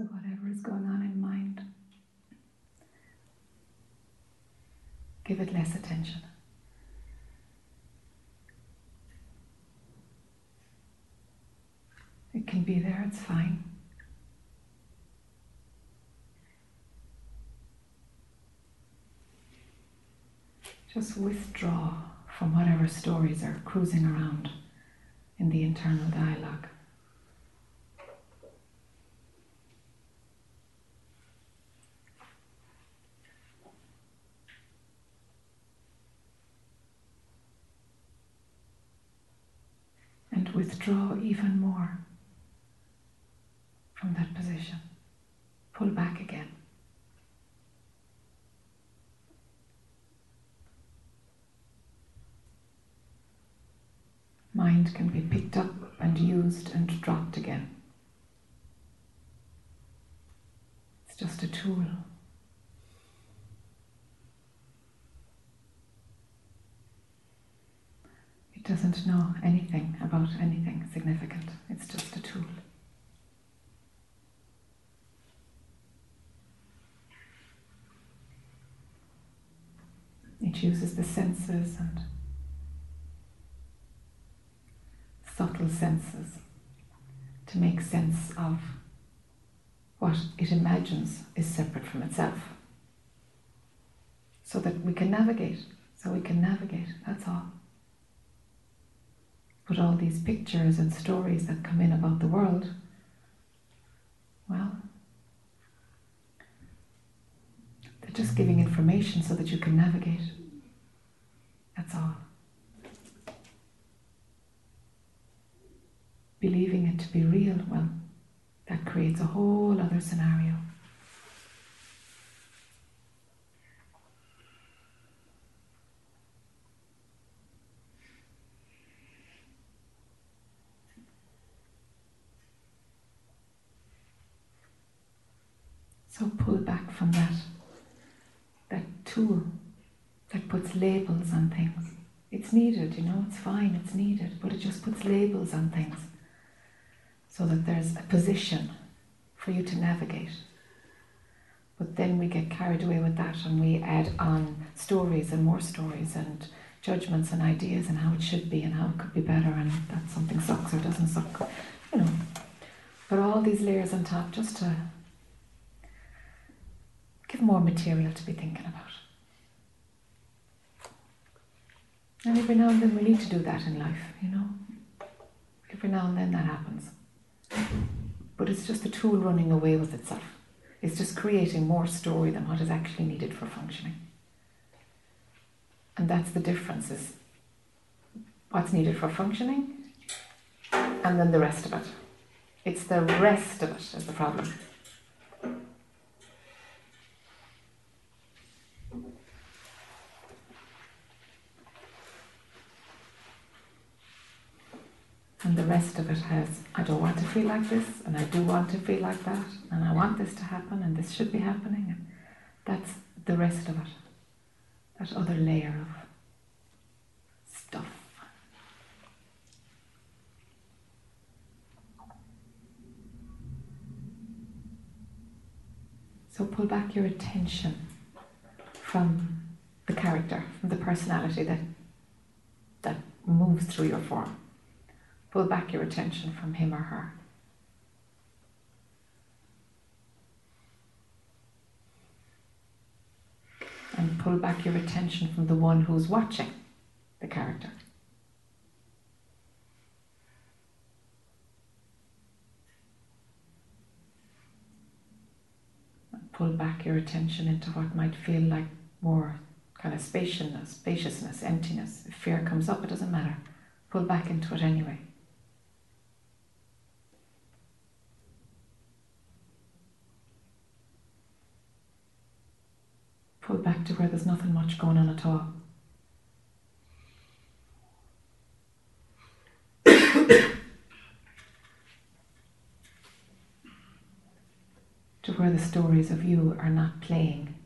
So, whatever is going on in mind, give it less attention. It can be there, it's fine. Just withdraw from whatever stories are cruising around in the internal dialogue. Withdraw even more from that position. Pull back again. Mind can be picked up and used and dropped again. It's just a tool. It doesn't know anything about anything significant. It's just a tool. It uses the senses and subtle senses to make sense of what it imagines is separate from itself. So that we can navigate, so we can navigate, that's all. But all these pictures and stories that come in about the world, well, they're just giving information so that you can navigate. That's all. Believing it to be real, well, that creates a whole other scenario. So pull back from that, that tool that puts labels on things. It's needed, you know, it's fine, it's needed, but it just puts labels on things so that there's a position for you to navigate. But then we get carried away with that and we add on stories and more stories and judgments and ideas and how it should be and how it could be better and that something sucks or doesn't suck, you know. But all these layers on top just to give more material to be thinking about. And every now and then we need to do that in life, you know. Every now and then that happens. But it's just a tool running away with itself. It's just creating more story than what is actually needed for functioning. And that's the difference is what's needed for functioning and then the rest of it. It's the rest of it is the problem. And the rest of it has, I don't want to feel like this, and I do want to feel like that, and I want this to happen, and this should be happening. And that's the rest of it. That other layer of stuff. So pull back your attention from the character, from the personality that that moves through your form. Pull back your attention from him or her. And pull back your attention from the one who's watching the character. And pull back your attention into what might feel like more kind of spaciousness, spaciousness, emptiness. If fear comes up, it doesn't matter. Pull back into it anyway. Pull back to where there's nothing much going on at all. to where the stories of you are not playing.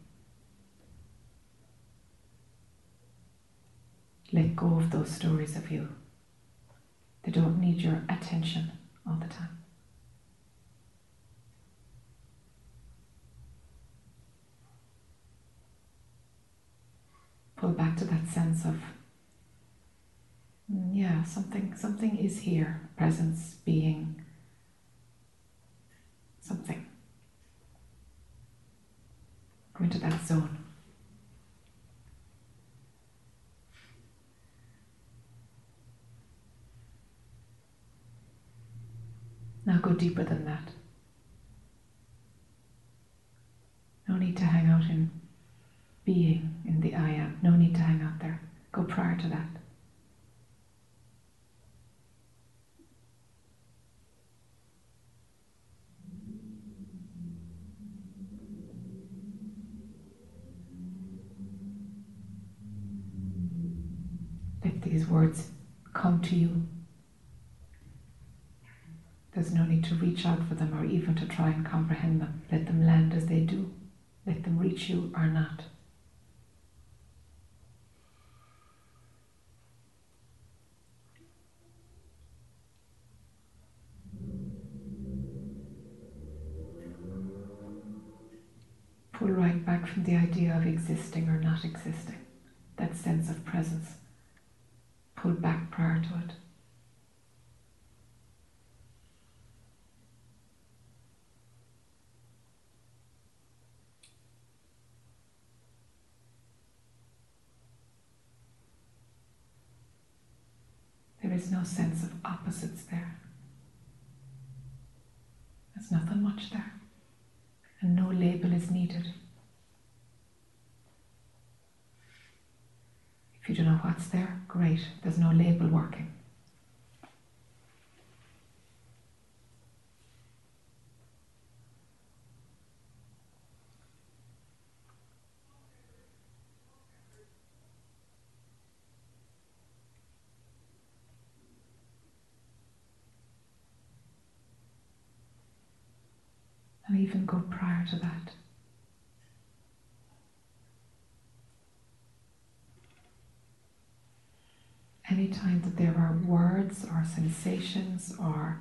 Let go of those stories of you. They don't need your attention all the time. Pull back to that sense of mm, yeah, something something is here, presence, being, something. Go into that zone. Now go deeper than that. No need to hang out in being in the I am. No need to hang out there. Go prior to that. Let these words come to you there's no need to reach out for them or even to try and comprehend them. Let them land as they do. Let them reach you or not. Pull right back from the idea of existing or not existing, that sense of presence. pulled back prior to it. There is no sense of opposites there. There's nothing much there, and no label is needed. If you don't know what's there, great, there's no label working. and even go prior to that. Anytime that there are words or sensations or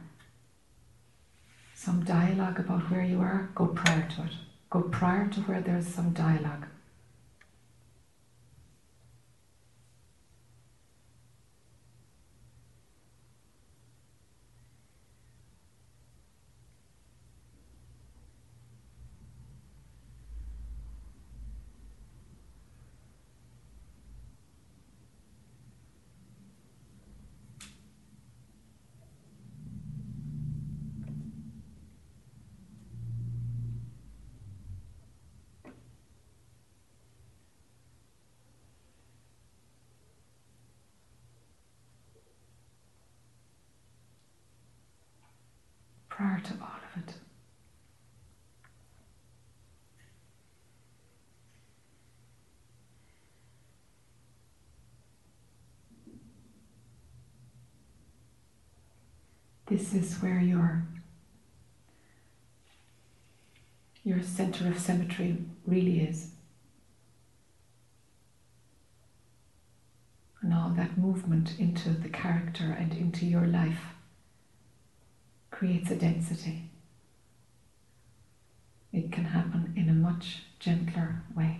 some dialogue about where you are, go prior to it. Go prior to where there's some dialogue. part of all of it. This is where your your center of symmetry really is. And all that movement into the character and into your life creates a density. It can happen in a much gentler way.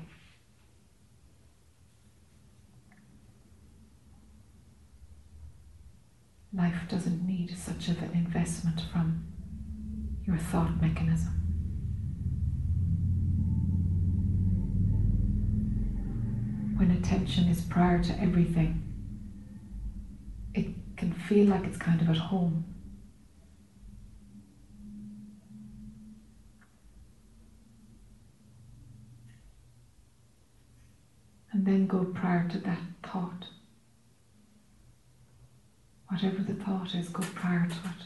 Life doesn't need such of an investment from your thought mechanism. When attention is prior to everything, it can feel like it's kind of at home. and then go prior to that thought. Whatever the thought is, go prior to it.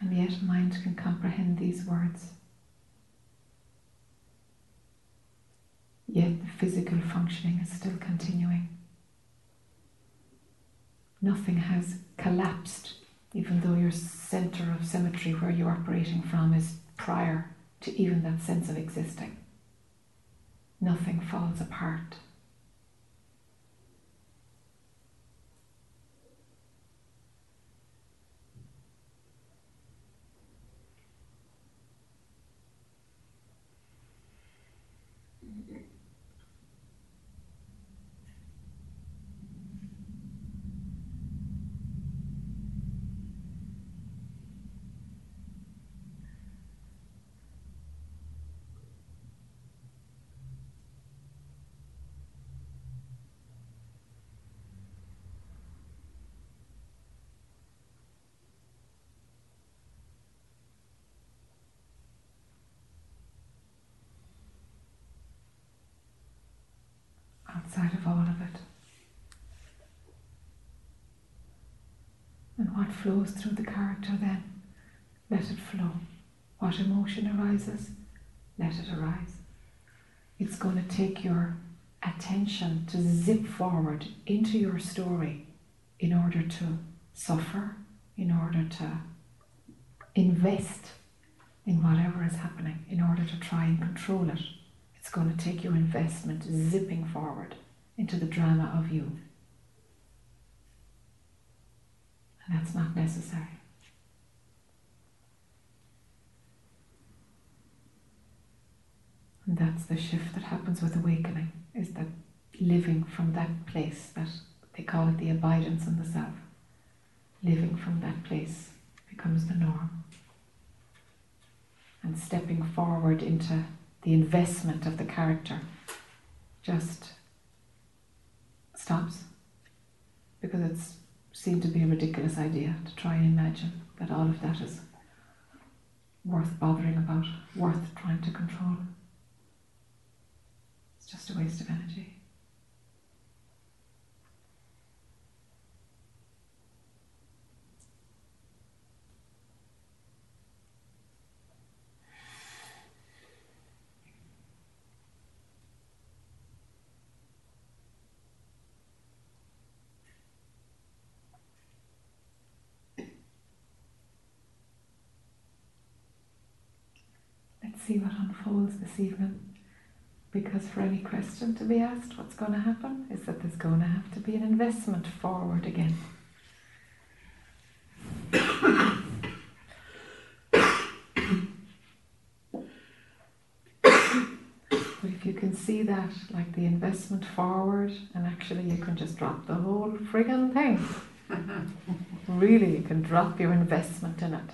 And yet, mind can comprehend these words. Yet, the physical functioning is still continuing nothing has collapsed, even though your center of symmetry where you're operating from is prior to even that sense of existing. Nothing falls apart. outside of all of it. And what flows through the character then? Let it flow. What emotion arises? Let it arise. It's going to take your attention to zip forward into your story in order to suffer, in order to invest in whatever is happening, in order to try and control it. It's going to take your investment zipping forward into the drama of you. That's not necessary. And that's the shift that happens with awakening, is that living from that place that they call it the abidance in the self. Living from that place becomes the norm. And stepping forward into the investment of the character just stops because it's seemed to be a ridiculous idea to try and imagine that all of that is worth bothering about, worth trying to control. It's just a waste of energy. see what unfolds this evening. Because for any question to be asked, what's going to happen is that there's going to have to be an investment forward again. but if you can see that, like the investment forward, and actually you can just drop the whole friggin' thing. really, you can drop your investment in it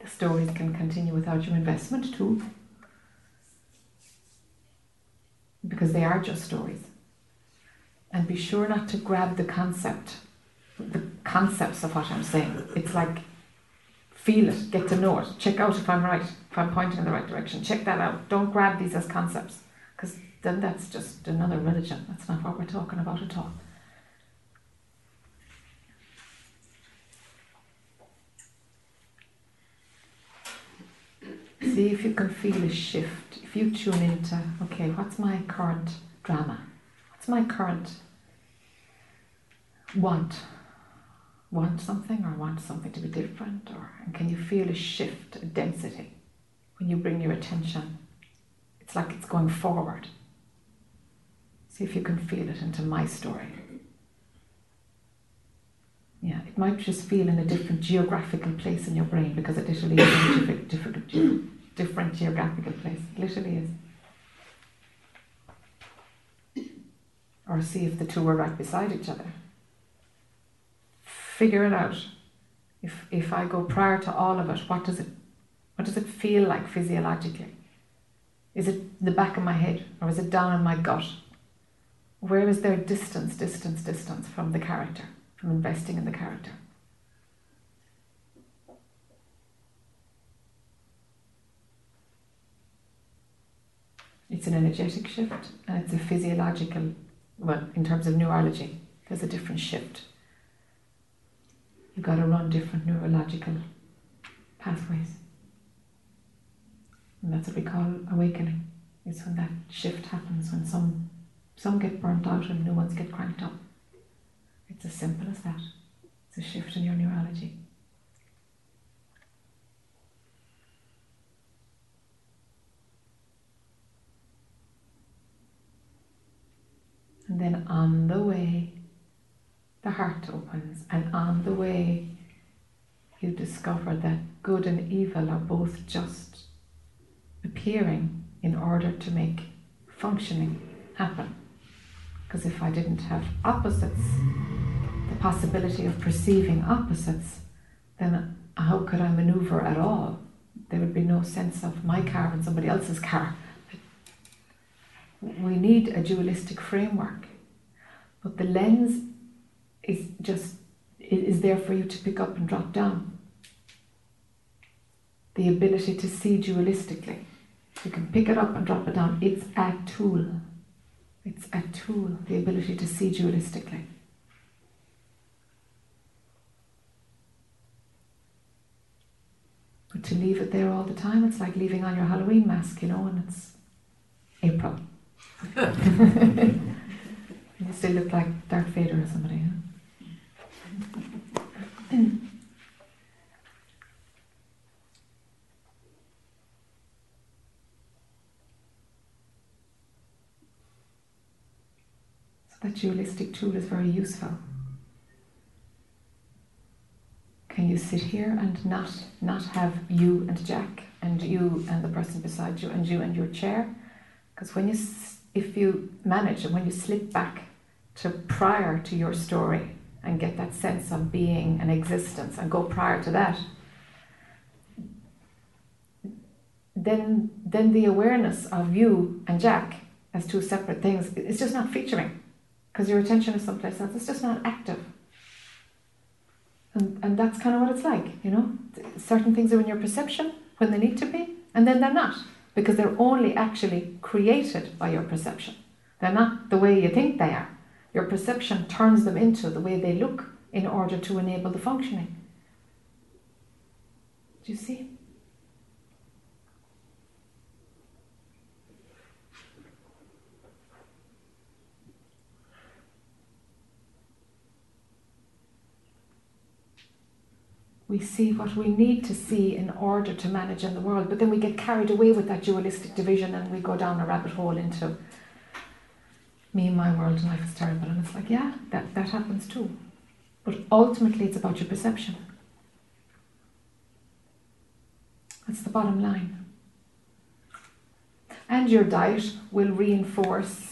the stories can continue without your investment too. Because they are just stories. And be sure not to grab the concept, the concepts of what I'm saying. It's like feel it, get to know it, check out if I'm right, if I'm pointing in the right direction. Check that out. Don't grab these as concepts, because then that's just another religion. That's not what we're talking about at all. See if you can feel a shift. If you tune into, okay, what's my current drama? What's my current want? Want something or want something to be different? Or can you feel a shift, a density when you bring your attention? It's like it's going forward. See if you can feel it into my story. Yeah, it might just feel in a different geographical place in your brain because it literally is in a different, different, different geographical place. It literally is. Or see if the two are right beside each other. Figure it out. If if I go prior to all of it, what does it what does it feel like physiologically? Is it the back of my head or is it down in my gut? Where is there distance, distance, distance from the character? from investing in the character. It's an energetic shift and it's a physiological, well, in terms of neurology, there's a different shift. You've got to run different neurological pathways. And that's what we call awakening. It's when that shift happens, when some some get burnt out and new ones get cranked up. It's as simple as that. It's a shift in your neurology. And then on the way, the heart opens, and on the way, you discover that good and evil are both just appearing in order to make functioning happen. Because if I didn't have opposites, the possibility of perceiving opposites, then how could I maneuver at all? There would be no sense of my car and somebody else's car. We need a dualistic framework, but the lens is just is there for you to pick up and drop down. The ability to see dualistically. You can pick it up and drop it down. It's a tool. It's a tool, the ability to see dualistically. But to leave it there all the time, it's like leaving on your Halloween mask, you know, and it's April. You still look like Darth Vader or somebody. Huh? that dualistic tool is very useful. Can you sit here and not not have you and Jack and you and the person beside you and you and your chair? Because when you if you manage and when you slip back to prior to your story and get that sense of being and existence and go prior to that, then then the awareness of you and Jack as two separate things is just not featuring because your attention is someplace else. It's just not active. And, and that's kind of what it's like, you know? Certain things are in your perception when they need to be, and then they're not, because they're only actually created by your perception. They're not the way you think they are. Your perception turns them into the way they look in order to enable the functioning. Do you see? We see what we need to see in order to manage in the world. But then we get carried away with that dualistic division and we go down a rabbit hole into me and my world and life is terrible. And it's like, yeah, that, that happens too. But ultimately, it's about your perception. That's the bottom line. And your diet will reinforce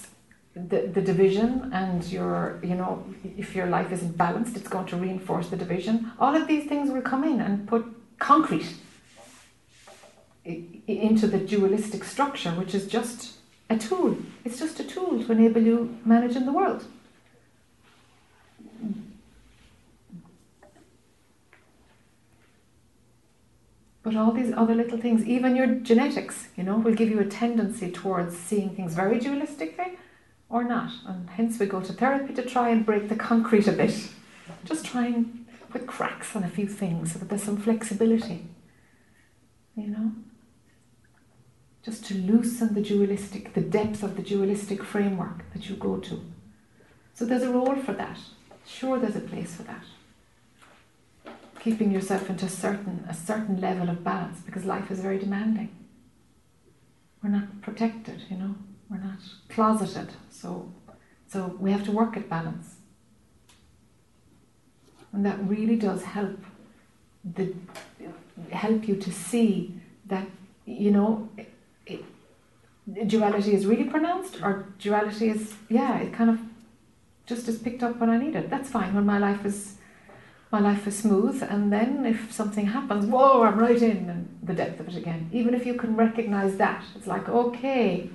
the, the division and your you know if your life isn't balanced it's going to reinforce the division. All of these things will come in and put concrete into the dualistic structure which is just a tool. It's just a tool to enable you manage in the world. But all these other little things even your genetics you know will give you a tendency towards seeing things very dualistically or not. And hence we go to therapy to try and break the concrete a bit. Just try and put cracks on a few things so that there's some flexibility. You know? Just to loosen the dualistic, the depth of the dualistic framework that you go to. So there's a role for that. Sure, there's a place for that. Keeping yourself into a certain, a certain level of balance because life is very demanding. We're not protected, you know. We're not closeted, so so we have to work at balance, and that really does help the help you to see that you know it, it, duality is really pronounced, or duality is yeah, it kind of just is picked up when I need it. That's fine when my life is my life is smooth, and then if something happens, whoa, I'm right in the depth of it again. Even if you can recognize that, it's like okay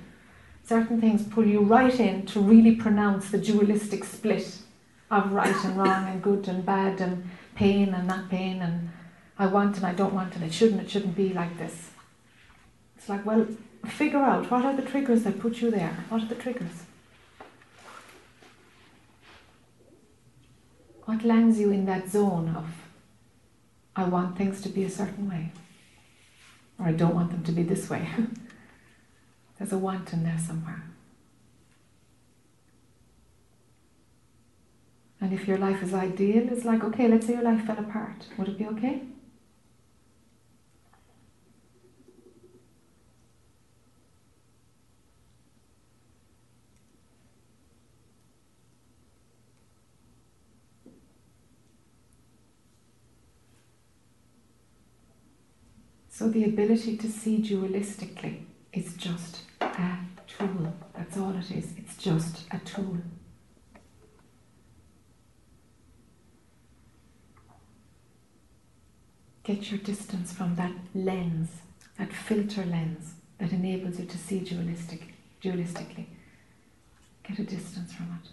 certain things pull you right in to really pronounce the dualistic split of right and wrong and good and bad and pain and not pain and I want and I don't want and it shouldn't, it shouldn't be like this. It's like, well, figure out what are the triggers that put you there? What are the triggers? What lands you in that zone of, I want things to be a certain way, or I don't want them to be this way? There's a want in there somewhere. And if your life is ideal, it's like, okay, let's say your life fell apart. Would it be okay? So the ability to see dualistically is just a tool. That's all it is. It's just a tool. Get your distance from that lens, that filter lens that enables you to see dualistic, dualistically. Get a distance from it.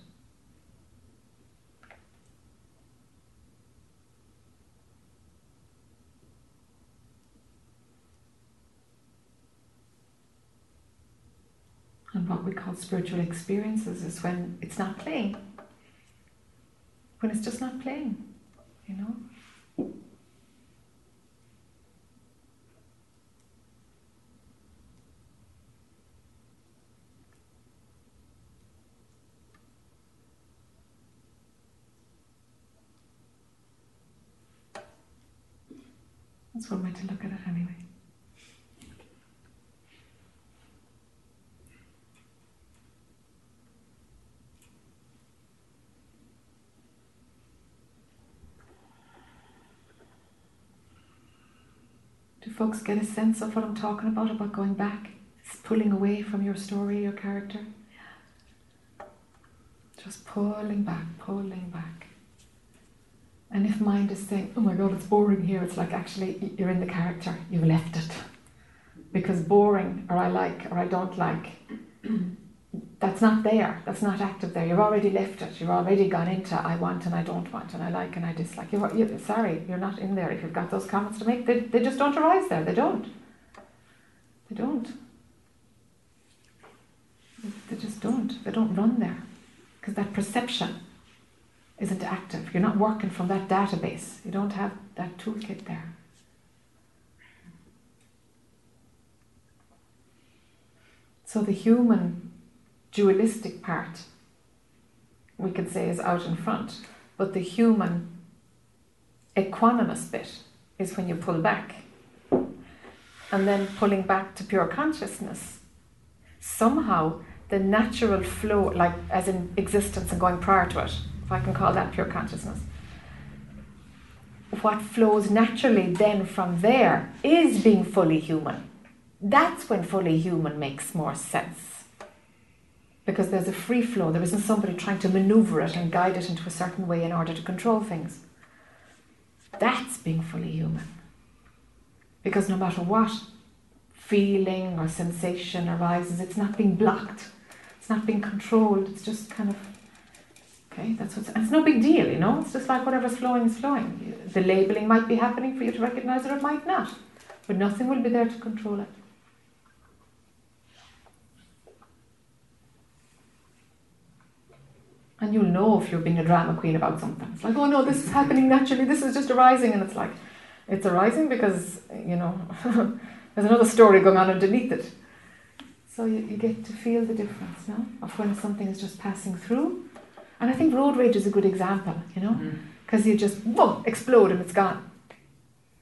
And what we call spiritual experiences is when it's not playing. When it's just not playing, you know? That's one way to look at it, anyway. Do folks get a sense of what I'm talking about, about going back? It's pulling away from your story, your character. Just pulling back, pulling back. And if mind is saying, oh my god, it's boring here, it's like actually you're in the character, you've left it. Because boring, or I like, or I don't like, that's not there, that's not active there. You've already left it, you've already gone into I want and I don't want, and I like and I dislike. You're, you're, sorry, you're not in there if you've got those comments to make. They, they just don't arise there, they don't. They don't. They just don't. They don't run there. Because that perception isn't active. You're not working from that database. You don't have that toolkit there. So the human dualistic part, we could say, is out in front, but the human equanimous bit is when you pull back. And then pulling back to pure consciousness, somehow the natural flow, like as in existence and going prior to it, if I can call that pure consciousness. What flows naturally then from there is being fully human. That's when fully human makes more sense. Because there's a free flow, there isn't somebody trying to maneuver it and guide it into a certain way in order to control things. That's being fully human. Because no matter what feeling or sensation arises, it's not being blocked, it's not being controlled, it's just kind of Okay, that's what's, it's no big deal, you know. It's just like whatever's flowing is flowing. The labeling might be happening for you to recognize it, or it might not, but nothing will be there to control it. And you'll know if you're being a drama queen about something. It's like, oh no, this is happening naturally. This is just arising, and it's like, it's arising because you know there's another story going on underneath it. So you, you get to feel the difference, no, of when something is just passing through and I think road rage is a good example, you know, because mm. you just boom, explode and it's gone.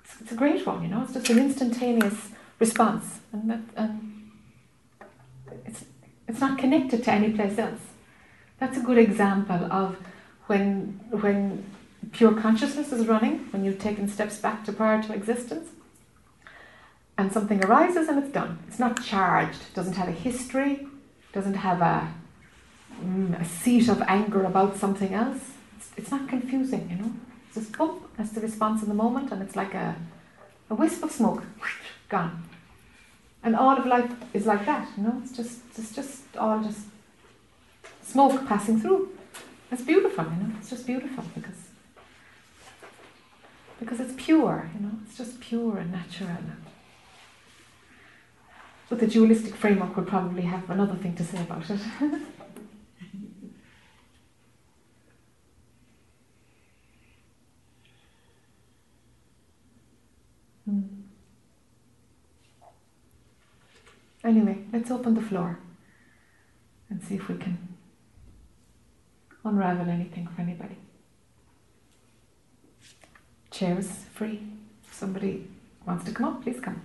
It's, it's, a great one, you know. It's just an instantaneous response, and that, and it's it's not connected to any place else. That's a good example of when when pure consciousness is running, when you've taken steps back to prior to existence, and something arises and it's done. It's not charged. Doesn't have a history. Doesn't have a mm, a seat of anger about something else, it's, it's not confusing, you know. It's just boom, that's the response in the moment, and it's like a, a wisp of smoke, gone. And all of life is like that, you know. It's just, it's just all just smoke passing through. It's beautiful, you know. It's just beautiful because because it's pure, you know. It's just pure and natural. But the dualistic framework would probably have another thing to say about it. Hmm. Anyway, let's open the floor and see if we can unravel anything for anybody. Chairs free. If somebody wants to come up, please come.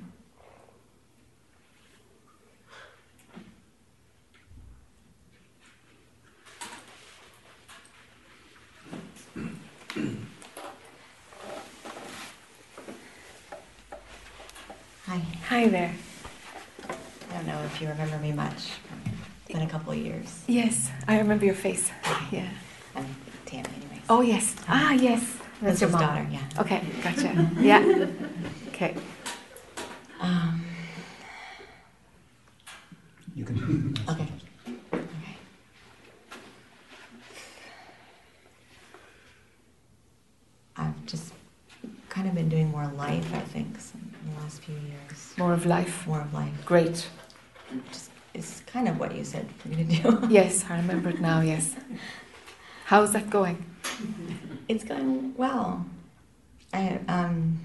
Hi. Hi there. I don't know if you remember me much. It's been a couple of years. Yes, I remember your face. Yeah. I'm Tammy, anyways. Oh yes. Ah yes. That's your daughter. Yeah. Okay, gotcha. yeah. Okay. Um, You can. okay. Okay. I've just kind of been doing more life, I think, in the last few years. More of life. More of life. Great. Just it's kind of what you said for me to do. Yes, I remember it now, yes. How's that going? It's going well. I um,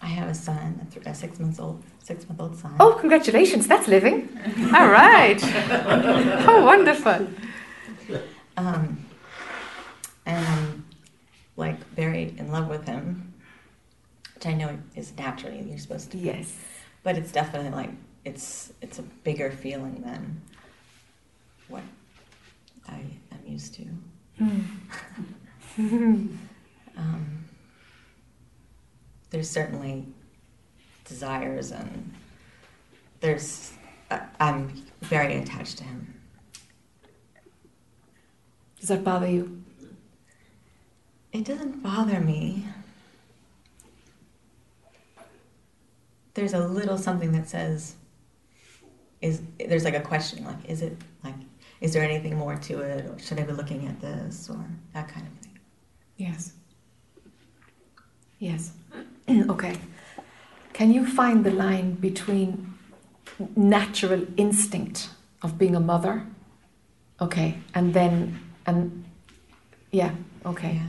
I have a son, a, th- a six months old, six month old son. Oh, congratulations, that's living. All right. Oh, wonderful. Um, and I'm like very in love with him, which I know is naturally you're supposed to be. Yes. But it's definitely like it's it's a bigger feeling than what I am used to. Um, there's certainly desires and there's I- I'm very attached to him. Does that bother you? It doesn't bother me. There's a little something that says, is there's like a question like, is it like, is there anything more to it, or should I be looking at this, or that kind of thing. Yes. Yes. okay. Can you find the line between natural instinct of being a mother? Okay. And then, and yeah, okay. Yeah.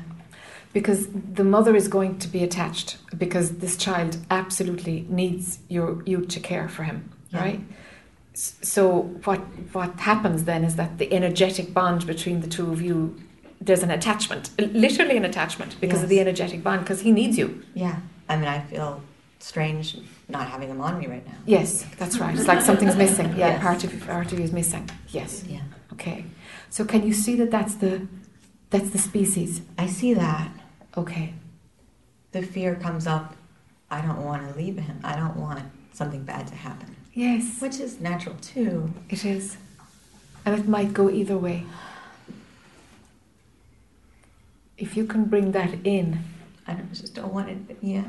Because the mother is going to be attached because this child absolutely needs your, you to care for him, Yeah. right? So what what happens then is that the energetic bond between the two of you, there's an attachment, literally an attachment because of the energetic bond because he needs you. Yeah. I mean, I feel strange not having him on me right now. Yes, that's right. It's like something's missing. Yeah, Yes. part of part of you is missing. Yes. Yeah. Okay. So can you see that that's the that's the species? I see that. Okay. The fear comes up. I don't want to leave him. I don't want something bad to happen, Yes, which is natural too. it is, and it might go either way. If you can bring that in, I don't, just don't want it. Yeah.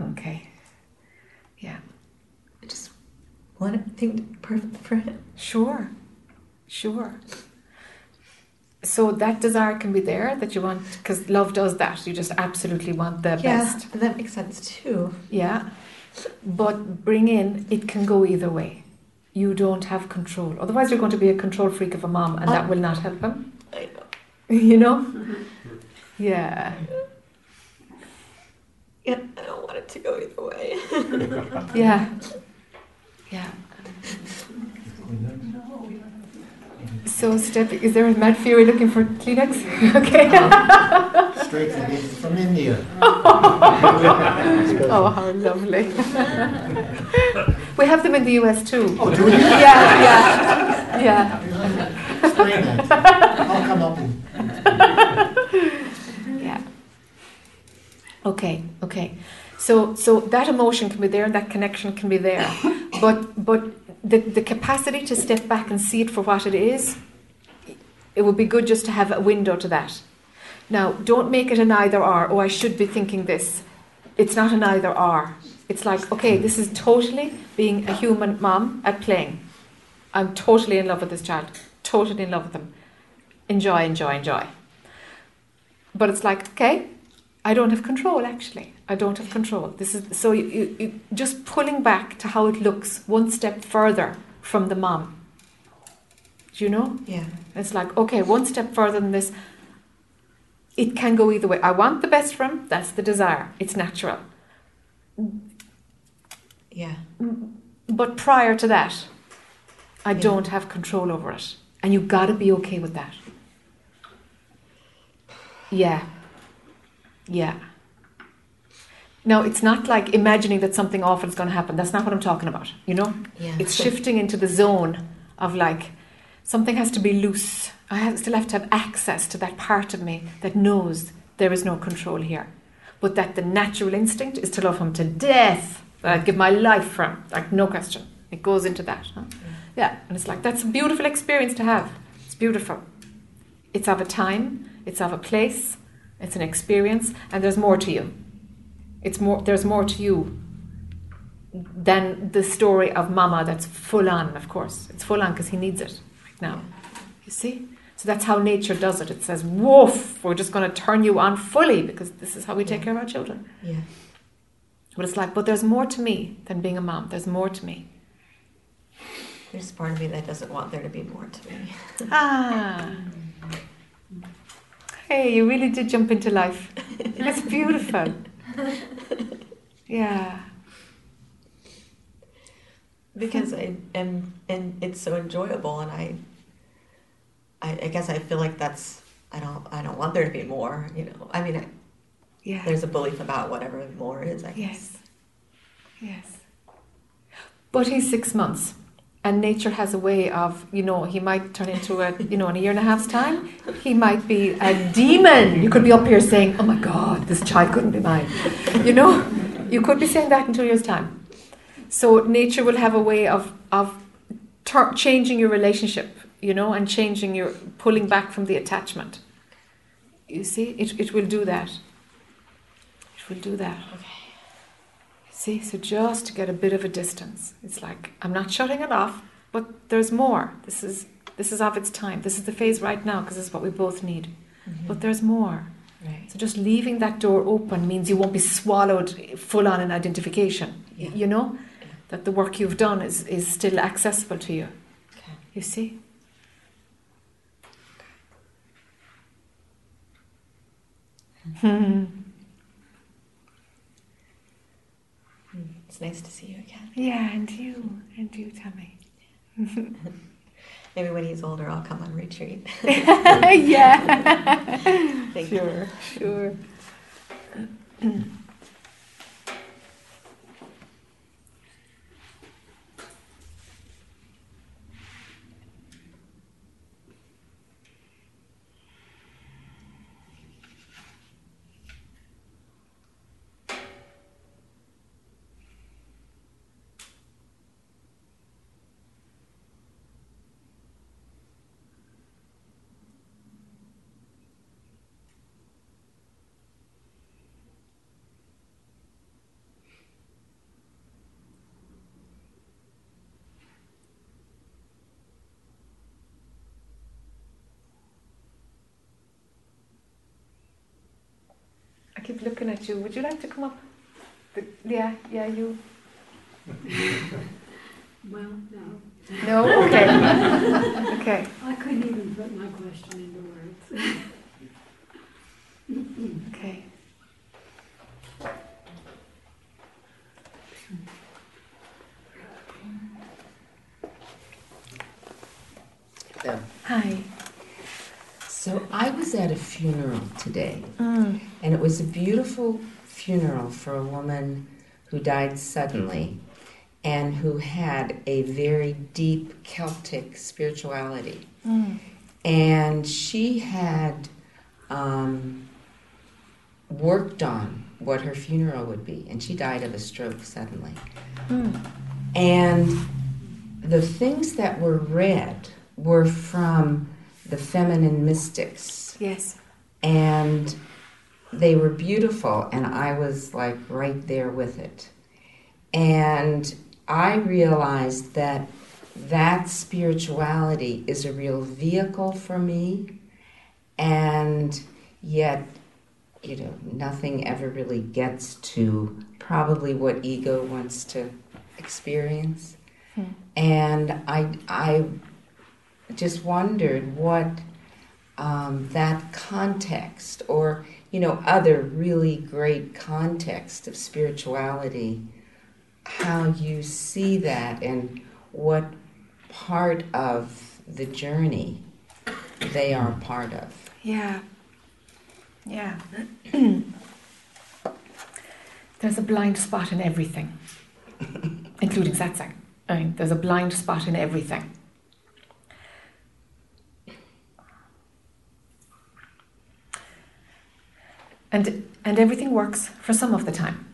okay. Yeah. I just want everything to be perfect for him. Sure, sure. So that desire can be there that you want, because love does that. You just absolutely want the best. and that makes sense too. Yeah. But bring in, it can go either way. You don't have control. Otherwise, you're going to be a control freak of a mom, and that Oh. will not help him. I know. You know? Yeah. Yeah, I don't want it to go either way. Yeah. Yeah. So, Steph, is there a mad fury looking for Kleenex? okay. Um, Straight from, from India. Oh, how lovely. we have them in the US too. Oh, do you? Yeah, yeah, yeah. Explain that. I'll come up and. Yeah. Okay, okay. So so that emotion can be there and that connection can be there. But but the, the capacity to step back and see it for what it is, it would be good just to have a window to that. Now, don't make it an either or, oh I should be thinking this. It's not an either or. It's like, okay, this is totally being a human mom at playing. I'm totally in love with this child. Totally in love with them. Enjoy, enjoy, enjoy. But it's like, okay, I don't have control actually. I don't have control. This is so you, you, you just pulling back to how it looks one step further from the mom. Do you know? Yeah. It's like, okay, one step further than this. It can go either way. I want the best for him, that's the desire. It's natural. Yeah. But prior to that, I Yeah. don't have control over it. And you've got to be okay with that. Yeah. Yeah. Now, it's not like imagining that something awful is going to happen. That's not what I'm talking about, you know? Yeah. It's shifting into the zone of like, something has to be loose. I have, still have to have access to that part of me that knows there is no control here. But that the natural instinct is to love him to death. That I'd give my life for him, like no question. It goes into that. Huh? Yeah, and it's like, that's a beautiful experience to have. It's beautiful. It's of a time, it's of a place, it's an experience, and there's more to you. It's more, there's more to you than the story of Mama that's full on, of course. It's full on because he needs it now. You see? So that's how nature does it. It says, woof, we're just going to turn you on fully because this is how we take care of our children. Yeah. But it's like, but there's more to me than being a mom. There's more to me. There's part of me that doesn't want there to be more to me. Ah. Hey, you really did jump into life. That's beautiful. Yeah. because I am, and it's so enjoyable, and I, I, I guess I feel like that's I don't I don't want there to be more. You know, I mean, I, Yeah. there's a belief about whatever more is. I guess. Yes. Yes. But he's six months. And nature has a way of, you know, he might turn into a, you know, in a year and a half's time, he might be a demon. You could be up here saying, oh my God, this child couldn't be mine. You know, you could be saying that in two years' time. So nature will have a way of, of tur changing your relationship, you know, and changing your, pulling back from the attachment. You see, it, it will do that. It will do that. Okay. See, so just to get a bit of a distance, it's like I'm not shutting it off, but there's more. This is this is of its time. This is the phase right now because this is what we both need. Mhm. But there's more. right. So just leaving that door open means you won't be swallowed full on in identification. Yeah. You know Yeah. that the work you've done is is still accessible to you. Okay. You see. Hmm. Mm. It's nice to see you again. Yeah, and you, and you, Tammy. Maybe when he's older, I'll come on retreat. yeah. Thank you. sure, looking at you. Would you like to come up? The- yeah, yeah, you. Well, no. No, okay, okay. I couldn't even put my question into words. Okay. Yeah. Hi. So I was at a funeral today, Mm. and it was a beautiful funeral for a woman who died suddenly and who had a very deep Celtic spirituality. Mm. And she had um, worked on what her funeral would be, and she died of a stroke suddenly. Mm. And the things that were read were from the feminine mystics. Yes. And they were beautiful, and I was like right there with it. And I realized that that spirituality is a real vehicle for me, and yet, you know, nothing ever really gets to probably what ego wants to experience. Hmm. And I, I just wondered what um, that context, or you know, other really great context of spirituality, how you see that, and what part of the journey they are part of. Yeah. Yeah. there's a blind spot in everything, including satsang. I mean, there's a blind spot in everything. And, and everything works for some of the time.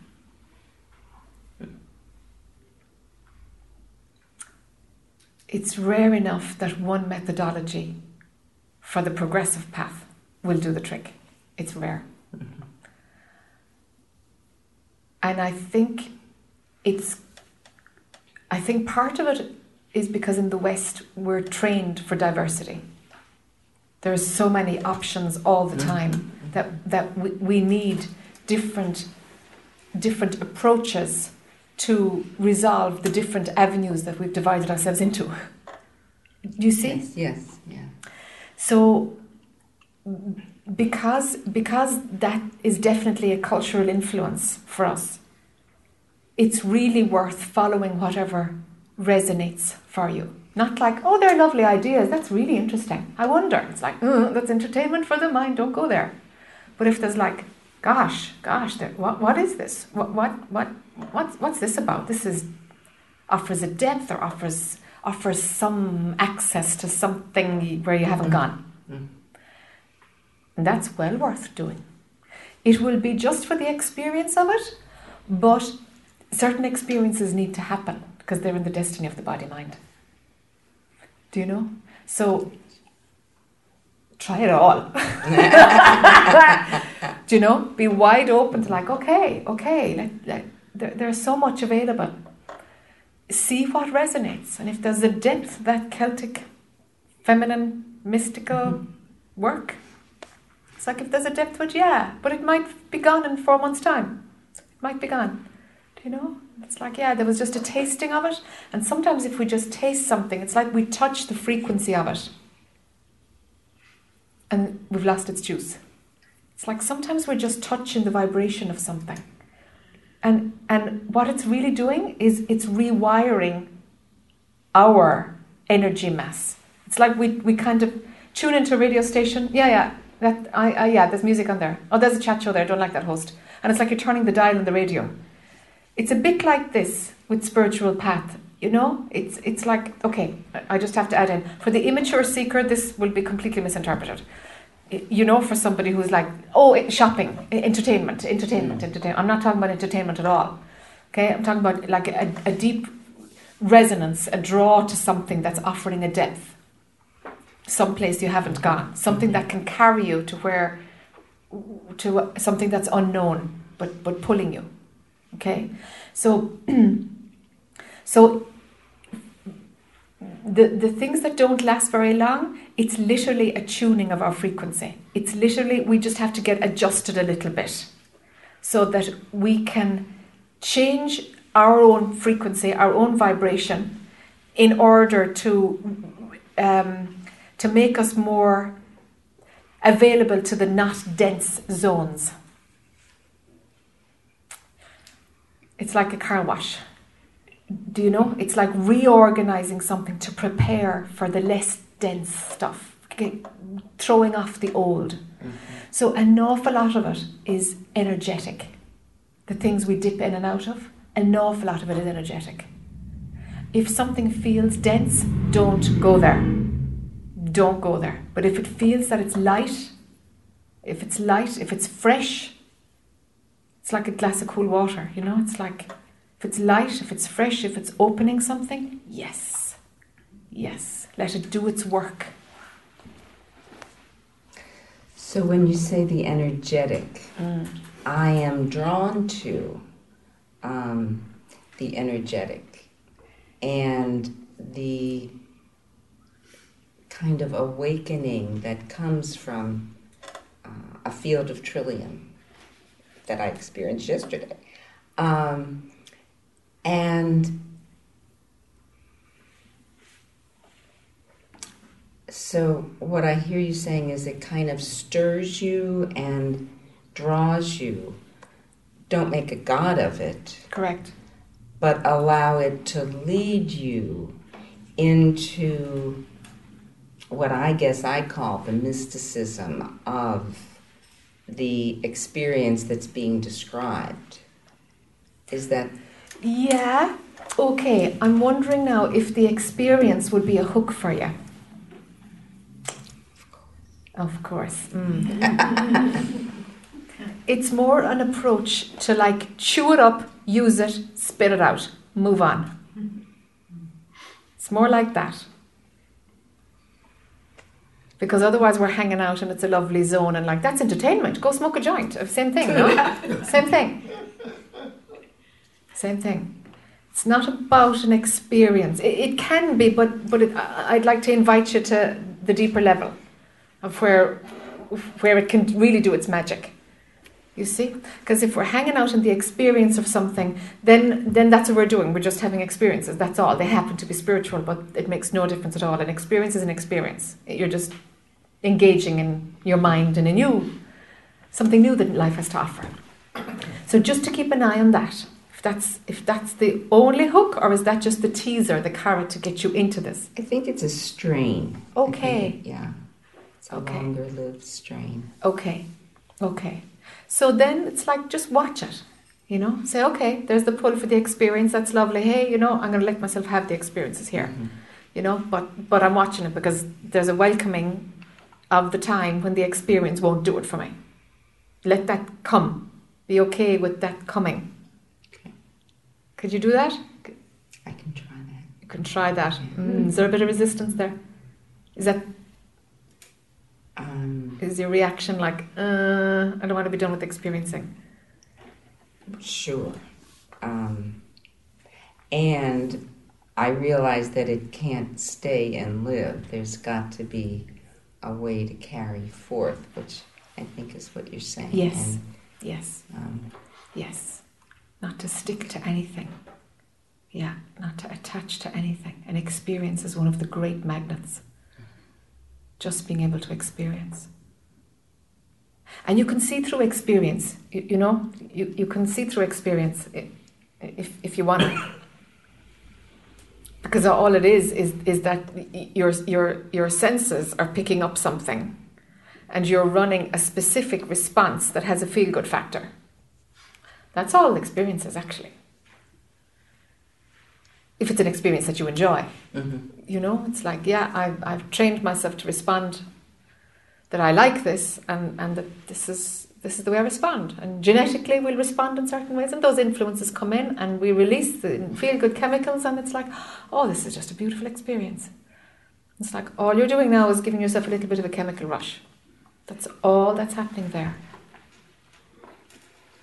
It's rare enough that one methodology for the progressive path will do the trick. It's rare. And I think it's I think part of it is because in the West we're trained for diversity. There's so many options all the time that, that we, we need different different approaches to resolve the different avenues that we've divided ourselves into. Do you see? Yes, yes, yeah. So because because that is definitely a cultural influence for us, it's really worth following whatever resonates for you. Not like, oh, they're lovely ideas. That's really interesting. I wonder. It's like, oh, that's entertainment for the mind. Don't go there. But if there's like, gosh, gosh, there, what, what is this? What, what, what, what's, what's this about? This is offers a depth or offers offers some access to something where you haven't gone. Mm. And that's well worth doing. It will be just for the experience of it, but certain experiences need to happen because they're in the destiny of the body mind. Do you know? So try it all. Do you know? Be wide open to like, okay, okay, let, there, there's so much available. See what resonates. And if there's a depth, that Celtic, feminine, mystical mm-hmm. work, it's like if there's a depth it, yeah, but it might be gone in four months' time. It might be gone. Do you know? It's like, yeah, there was just a tasting of it. And sometimes if we just taste something, it's like we touch the frequency of it and we've lost its juice. It's like sometimes we're just touching the vibration of something. And, and what it's really doing is it's rewiring our energy mass. It's like we, we kind of tune into a radio station. Yeah, yeah, that, I, I, yeah, there's music on there. Oh, there's a chat show there. I don't like that host. And it's like you're turning the dial on the radio. It's a bit like this with spiritual path. You know, it's it's like okay. I just have to add in for the immature seeker, this will be completely misinterpreted. You know, for somebody who's like, oh, eh, shopping, eh, entertainment, entertainment, mm. entertainment. I'm not talking about entertainment at all. Okay, I'm talking about like a, a deep resonance, a draw to something that's offering a depth, someplace you haven't gone, something that can carry you to where, to something that's unknown, but but pulling you. Okay, so so the the things that don't last very long, it's literally a tuning of our frequency. It's literally we just have to get adjusted a little bit, so that we can change our own frequency, our own vibration, in order to um, to make us more available to the not dense zones. It's like a car wash. Do you know? It's like reorganizing something to prepare for the less dense stuff, throwing off the old. Mm-hmm. So, an awful lot of it is energetic. The things we dip in and out of, an awful lot of it is energetic. If something feels dense, don't go there. Don't go there. But if it feels that it's light, if it's light, if it's fresh, it's like a glass of cool water, you know? It's like if it's light, if it's fresh, if it's opening something, yes. Yes. Let it do its work. So when you say the energetic, mm. I am drawn to um, the energetic and the kind of awakening that comes from uh, a field of trillium that I experienced yesterday. Um, and so, what I hear you saying is it kind of stirs you and draws you. Don't make a god of it. Correct. But allow it to lead you into what I guess I call the mysticism of the experience that's being described. Is that? Yeah. Okay. I'm wondering now if the experience would be a hook for you. Of course. Of course. Mm. it's more an approach to like chew it up, use it, spit it out, move on. It's more like that because otherwise we're hanging out and it's a lovely zone and like that's entertainment. Go smoke a joint. Same thing, no? Same thing. Same thing. It's not about an experience. It, it can be, but but it, I'd like to invite you to the deeper level of where where it can really do its magic. You see? Because if we're hanging out in the experience of something, then then that's what we're doing. We're just having experiences. That's all. They happen to be spiritual, but it makes no difference at all. An experience is an experience. You're just engaging in your mind in a new something new that life has to offer. So just to keep an eye on that. If that's if that's the only hook, or is that just the teaser, the carrot to get you into this? I think it's a strain. Okay. yeah. It's a Okay. longer lived strain. Okay, okay. So then it's like just watch it, you know. Say, okay, there's the pull for the experience. That's lovely. Hey, you know, I'm going to let myself have the experiences here, Mhm. you know. But but I'm watching it because there's a welcoming of the time when the experience won't do it for me. Let that come. Be okay with that coming. Could you do that? I can try that. You can try that. Mm, is there a bit of resistance there? Is that Um, is your reaction like, uh, I don't want to be done with experiencing? Sure. Um, and I realize that it can't stay and live. There's got to be a way to carry forth, which I think is what you're saying. Yes. And, Yes. um, Yes. Not to stick to anything. Yeah, not to attach to anything. And experience is one of the great magnets. Just being able to experience. And you can see through experience, you, you know, you, you can see through experience if, if you want to. Because all it is is, is that your, your, your senses are picking up something and you're running a specific response that has a feel good factor. That's all experiences, actually. If it's an experience that you enjoy, mhm. you know, it's like, yeah, I've, I've trained myself to respond that I like this and, and that this is this is the way I respond. And genetically we'll respond in certain ways and those influences come in and we release the feel good chemicals and it's like, oh, this is just a beautiful experience. It's like all you're doing now is giving yourself a little bit of a chemical rush. That's all that's happening there.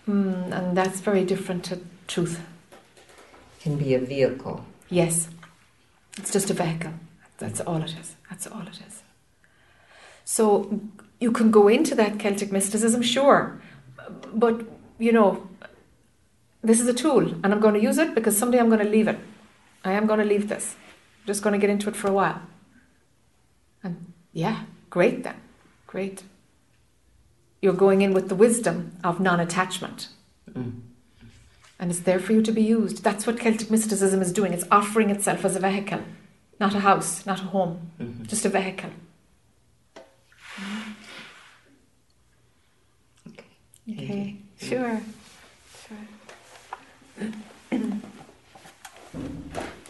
Mm, and that's very different to truth. Can be a vehicle. Yes. It's just a vehicle. That's all it is. That's all it is. So you can go into that Celtic mysticism, sure. But, you know, this is a tool and I'm going to use it because someday I'm going to leave it. I am going to leave this. I'm just going to get into it for a while. And yeah, great then. Great. You're going in with the wisdom of non attachment. Mm. And it's there for you to be used. That's what Celtic mysticism is doing. It's offering itself as a vehicle, not a house, not a home, Mhm. just a vehicle. Okay. Okay, sure. Sure.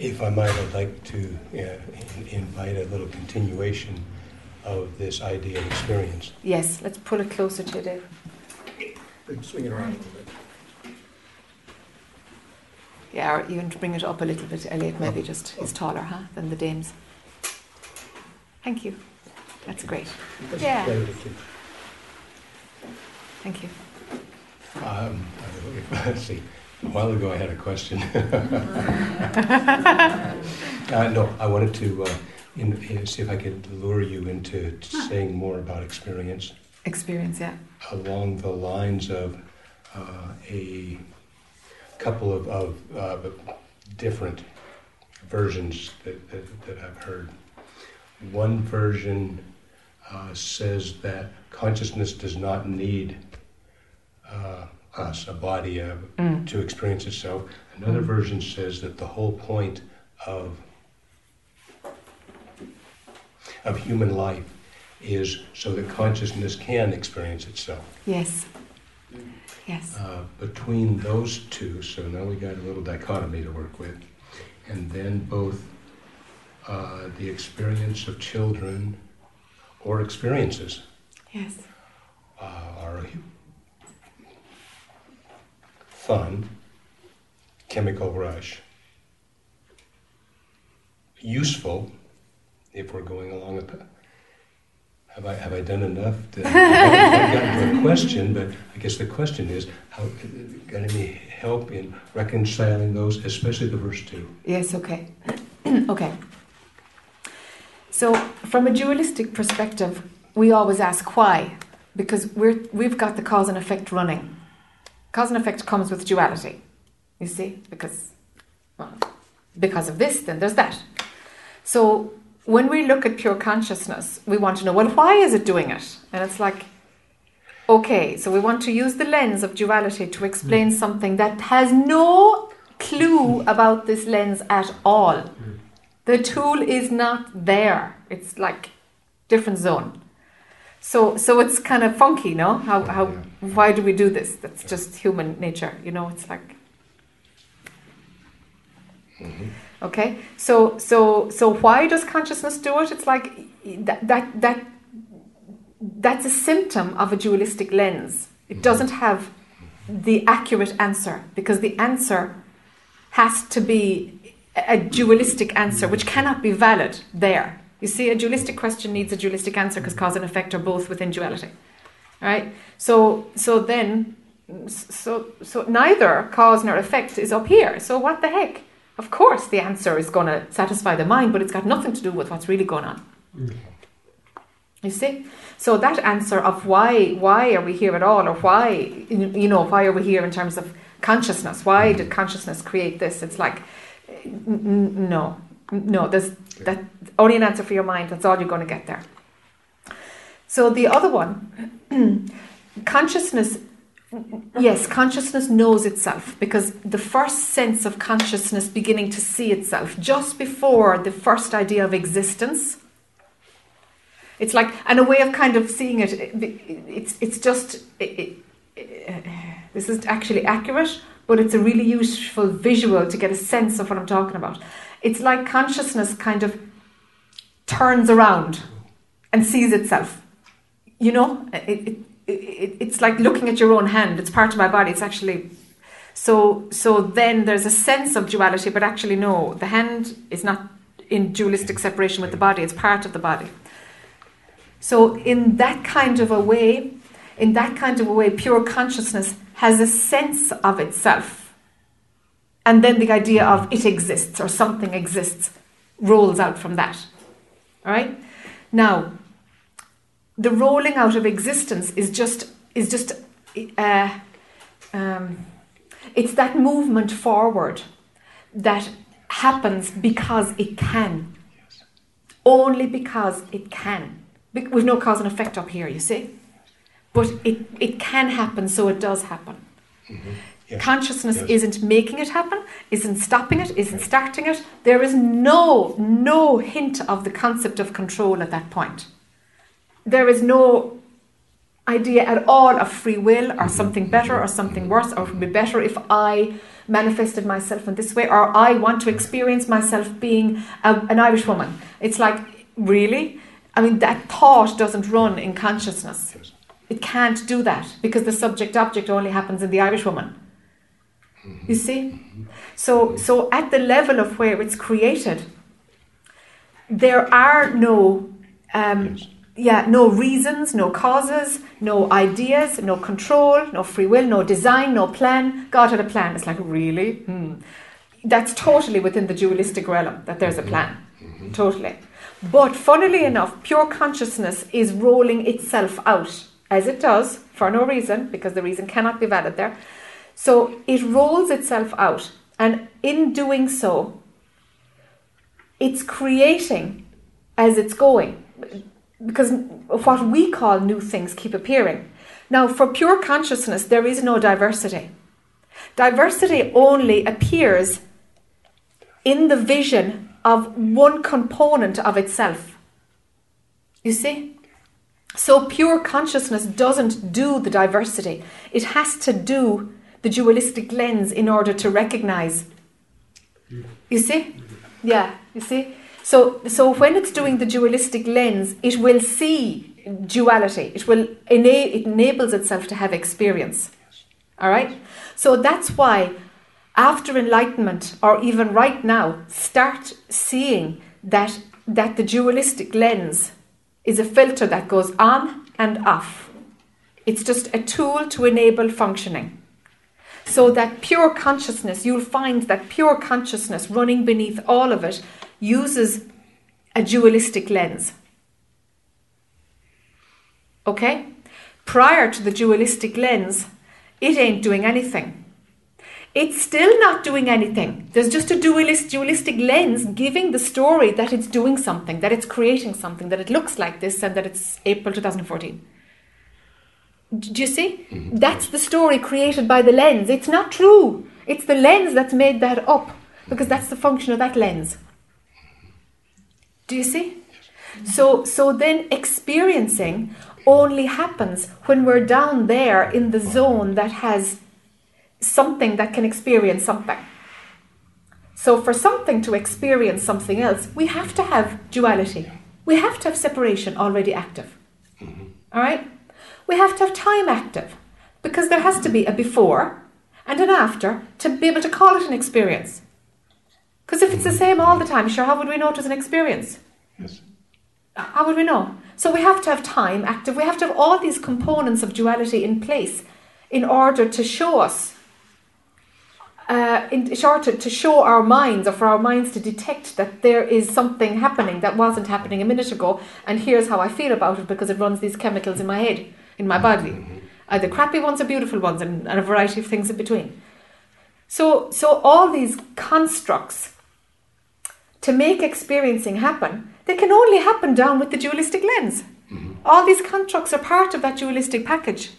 If I might, I'd like to uh, in- invite a little continuation of this idea of experience. Yes, let's pull it closer to you, Dave. Swing it around a little bit. Yeah, or even to bring it up a little bit, Elliot, maybe just is taller, huh, than the dames. Thank you. That's great. Yeah. Play with the kids. Thank you. Um, Let's see, a while ago I had a question. Uh, No, I wanted to uh, in- in- see if I could lure you into saying more about experience Experience, yeah. along the lines of uh, a couple of, of uh, different versions that, that, that I've heard. One version uh, says that consciousness does not need uh, us, a body, uh, Mm. to experience itself. Another Mm. version says that the whole point of of human life is so that consciousness can experience itself. Yes. Yes. Uh, between those two, so now we got a little dichotomy to work with, and then both uh, the experience of children or experiences Yes. uh, are hu- fun, chemical rush, useful if we're going along a, pa- have I, have I done enough? To, I haven't gotten to a question, but I guess the question is, how, got any help in reconciling those, especially the verse 2? Yes, okay. okay. So, from a dualistic perspective, we always ask why, because we're, we've got the cause and effect running. Cause and effect comes with duality, you see, because, well, because of this, then there's that. So, when we look at pure consciousness, we want to know, well, why is it doing it? And it's like, okay, so we want to use the lens of duality to explain hmm. something that has no clue about this lens at all. Hmm. The tool is not there. It's like different zone. So so it's kind of funky, no? How how why do we do this? That's just human nature, you know. It's like mm-hmm. okay. So so so why does consciousness do it? It's like that that that that's a symptom of a dualistic lens. It mm-hmm. doesn't have the accurate answer because the answer has to be a dualistic answer, which mm-hmm. cannot be valid there. You see, a dualistic question needs a dualistic answer because cause and effect are both within duality. Right? So, so then, so, so neither cause nor effect is up here. So what the heck? Of course, the answer is going to satisfy the mind, but it's got nothing to do with what's really going on. Mm. You see, so that answer of why why are we here at all, or why you know why are we here in terms of consciousness? Why did consciousness create this? It's like n- n- no, no. There's that only an answer for your mind. That's all you're going to get there. So the other one, consciousness. Yes, consciousness knows itself because the first sense of consciousness beginning to see itself just before the first idea of existence it's like, and a way of kind of seeing it, it's, it's just, it, it, this is actually accurate, but it's a really useful visual to get a sense of what I'm talking about. It's like consciousness kind of turns around and sees itself. You know, it, it, it's like looking at your own hand. It's part of my body. It's actually so. So then there's a sense of duality, but actually no, the hand is not in dualistic separation with the body. It's part of the body. So, in that kind of a way, in that kind of a way, pure consciousness has a sense of itself. And then the idea of it exists or something exists rolls out from that. All right? Now, the rolling out of existence is just is just uh, um, it's that movement forward that happens because it can only because it can We've no cause and effect up here, you see. But it, it can happen, so it does happen. Mm-hmm. Yes. Consciousness Yes. isn't making it happen, isn't stopping it, isn't starting it. There is no no hint of the concept of control at that point. There is no idea at all of free will or mm-hmm. something better or something mm-hmm. worse or it would be better if I manifested myself in this way or I want to experience myself being a, an Irish woman. It's like, really? I mean, that thought doesn't run in consciousness. It can't do that because the subject object only happens in the Irish woman. You see? So, so at the level of where it's created, there are no, um, yeah, no reasons, no causes, no ideas, no control, no free will, no design, no plan. God had a plan. It's like, really? Hmm. That's totally within the dualistic realm that there's a plan. Totally. But funnily enough, pure consciousness is rolling itself out, as it does, for no reason, because the reason cannot be valid there. So it rolls itself out, and in doing so, it's creating as it's going. Because what we call new things keep appearing. Now, for pure consciousness, there is no diversity. Diversity only appears in the vision of one component of itself. You see? So pure consciousness doesn't do the diversity. It has to do the dualistic lens in order to recognize. You see? Yeah, you see? So so when it's doing the dualistic lens, it will see duality. It will ena- it enables itself to have experience. All right? So that's why after enlightenment or even right now start seeing that that the dualistic lens is a filter that goes on and off. It's just a tool to enable functioning. So that pure consciousness, you'll find that pure consciousness running beneath all of it uses a dualistic lens. Okay? Prior to the dualistic lens, it ain't doing anything. It's still not doing anything. There's just a dualist, dualistic lens giving the story that it's doing something, that it's creating something, that it looks like this, and that it's April 2014. Do you see? That's the story created by the lens. It's not true. It's the lens that's made that up because that's the function of that lens. Do you see? So, so then experiencing only happens when we're down there in the zone that has something that can experience something. So, for something to experience something else, we have to have duality. We have to have separation already active. Mm-hmm. All right? We have to have time active because there has to be a before and an after to be able to call it an experience. Because if it's the same all the time, sure, how would we know it was an experience? Yes. How would we know? So we have to have time active. We have to have all these components of duality in place in order to show us, uh, in order to show our minds or for our minds to detect that there is something happening that wasn't happening a minute ago, and here's how I feel about it because it runs these chemicals in my head, in my body, uh, either crappy ones or beautiful ones, and, and a variety of things in between. So, so all these constructs to make experiencing happen, they can only happen down with the dualistic lens. Mm-hmm. All these constructs are part of that dualistic package.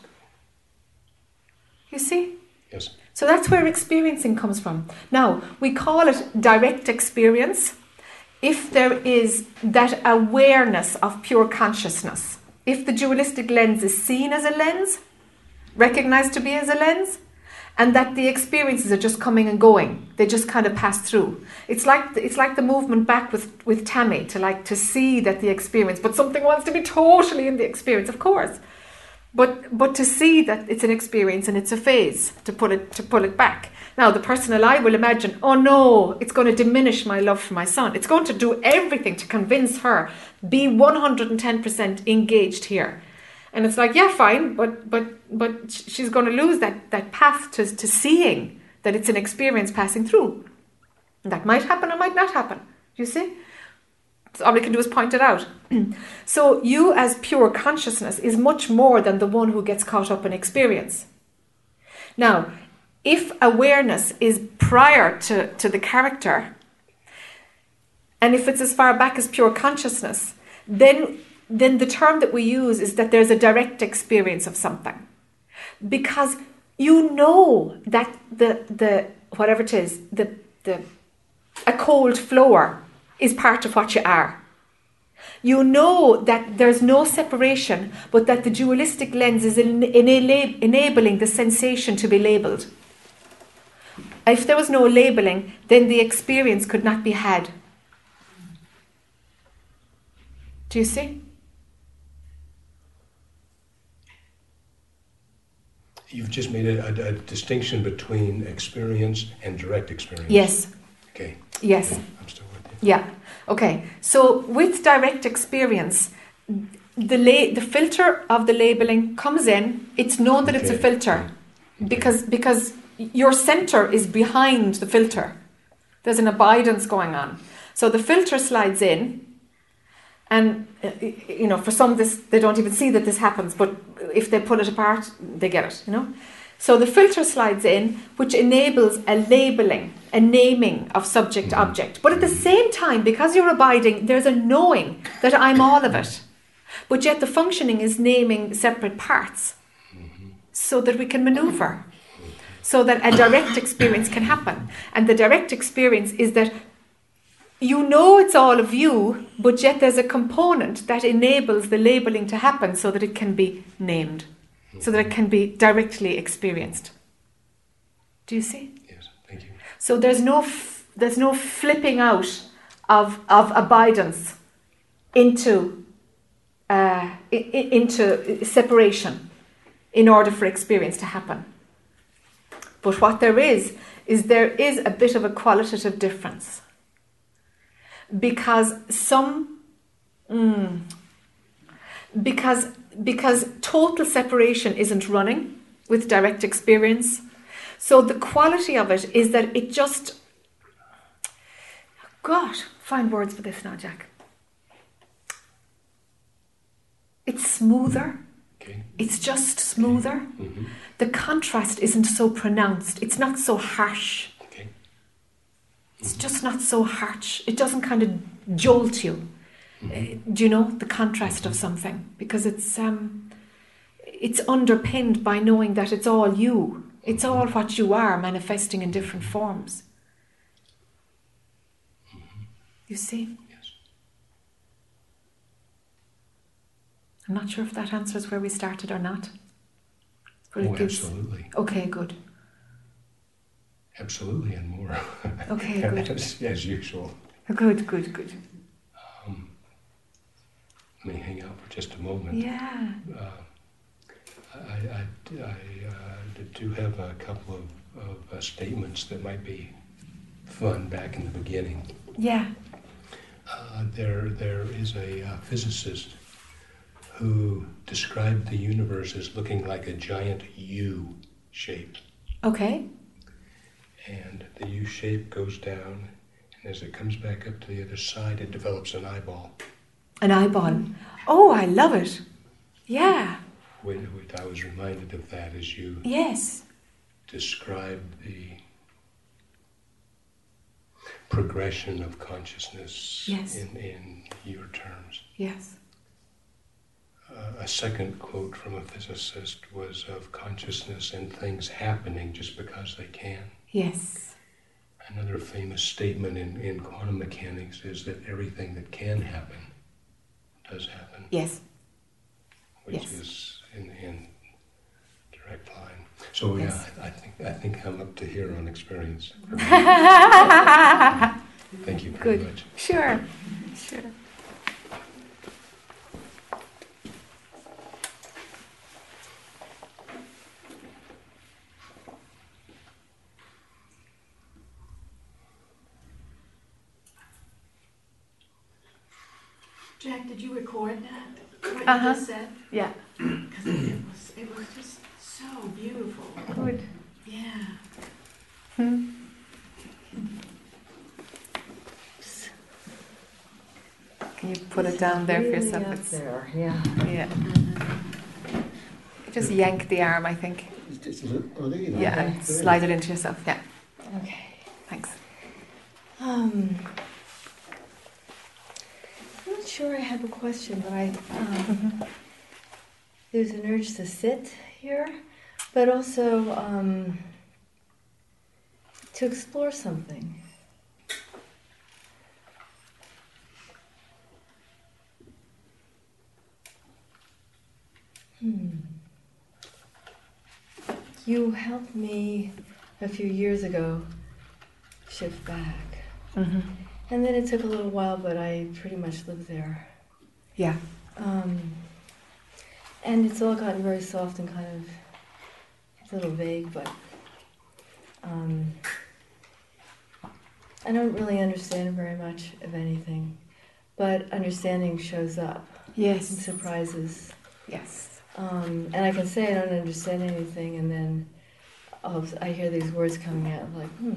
You see? Yes. So that's where experiencing comes from. Now, we call it direct experience if there is that awareness of pure consciousness. If the dualistic lens is seen as a lens, recognized to be as a lens, and that the experiences are just coming and going. They just kind of pass through. It's like it's like the movement back with with Tammy to like to see that the experience, but something wants to be totally in the experience, of course. But but to see that it's an experience and it's a phase to pull it to pull it back. Now the personal eye will imagine, oh no, it's going to diminish my love for my son. It's going to do everything to convince her be one hundred and ten percent engaged here. And it's like, yeah, fine, but but but she's going to lose that that path to to seeing that it's an experience passing through. That might happen or might not happen. You see? All we can do is point it out. so you as pure consciousness is much more than the one who gets caught up in experience. Now, if awareness is prior to, to the character, and if it's as far back as pure consciousness, then then the term that we use is that there's a direct experience of something. Because you know that the the whatever it is, the the a cold floor is part of what you are. You know that there's no separation, but that the dualistic lens is en- ena- enabling the sensation to be labeled. If there was no labeling, then the experience could not be had. Do you see? You've just made a, a, a distinction between experience and direct experience. Yes, Okay. yes. I'm still. Yeah. Okay. So with direct experience, the la- the filter of the labeling comes in. It's known that it's a Okay. filter because because your center is behind the filter. There's an abidance going on. So the filter slides in, and uh, you know, for some, this they don't even see that this happens. But if they pull it apart, they get it. You know. So the filter slides in, which enables a labeling, a naming of subject mm-hmm. object. But at the same time, because you're abiding, there's a knowing that I'm all of it. But yet the functioning is naming separate parts mm-hmm. so that we can maneuver, so that a direct experience can happen. And the direct experience is that you know it's all of you, but yet there's a component that enables the labeling to happen so that it can be named, so that it can be directly experienced. Do you see? Yes. Thank you. So there's no f- there's no flipping out of of abidance into uh, i- into separation in order for experience to happen. But what there is is there is a bit of a qualitative difference because some mm, because because total separation isn't running with direct experience. So the quality of it is that it just God, find words for this now, Jack. It's smoother. Okay. It's just smoother. Mm-hmm. The contrast isn't so pronounced. It's not so harsh. Okay. It's just not so harsh. It doesn't kind of jolt you. Uh, do you know the contrast of something? Because it's um, it's underpinned by knowing that it's all you. It's all what you are manifesting in different forms. You see? Yes. I'm not sure if that answers where we started or not. But Oh, gives- absolutely. Okay, good. Absolutely, and more. Okay, good. as, as usual. Good, good, good. Let me hang out for just a moment. Yeah. Uh, I, I, I uh, do have a couple of, of uh, statements that might be fun back in the beginning. Yeah. Uh, there, there is a uh, physicist who described the universe as looking like a giant U shape. Okay. And the U shape goes down, and as it comes back up to the other side, it develops an eyeball. An eyeball. Oh, I love it. Yeah. When, when I was reminded of that as you Yes. described the progression of consciousness Yes. in, in your terms. Yes. Uh, a second quote from a physicist was of consciousness and things happening just because they can. Yes. Another famous statement in, in quantum mechanics is that everything that can happen does happen, Yes. which Yes. is in, in direct line. So Yes. yeah, I, I think I think I'm up to here on experience. Thank you very Good. much. Sure. Sure. Jack, did you record that? What Uh-huh. you just said? Yeah. Because it was, it was just so beautiful. Good. Yeah. Hmm. Can you put it down there for yourself? up It's, there, yeah. yeah. Just yank the arm, I think. It's just a little, oh, there you go. Yeah, Okay. and slide it into yourself. Yeah. Okay. Thanks. Um, I'm not sure I have a question, but I um, there's an urge to sit here, but also um, to explore something. Hmm. You helped me a few years ago shift back. hmm And then it took a little while, but I pretty much lived there. Yeah. Um, and it's all gotten very soft and kind of a little vague, but um, I don't really understand very much of anything. But understanding shows up Yes. and surprises. Yes. Um, and I can say I don't understand anything, and then I'll, I hear these words coming out, like, hmm,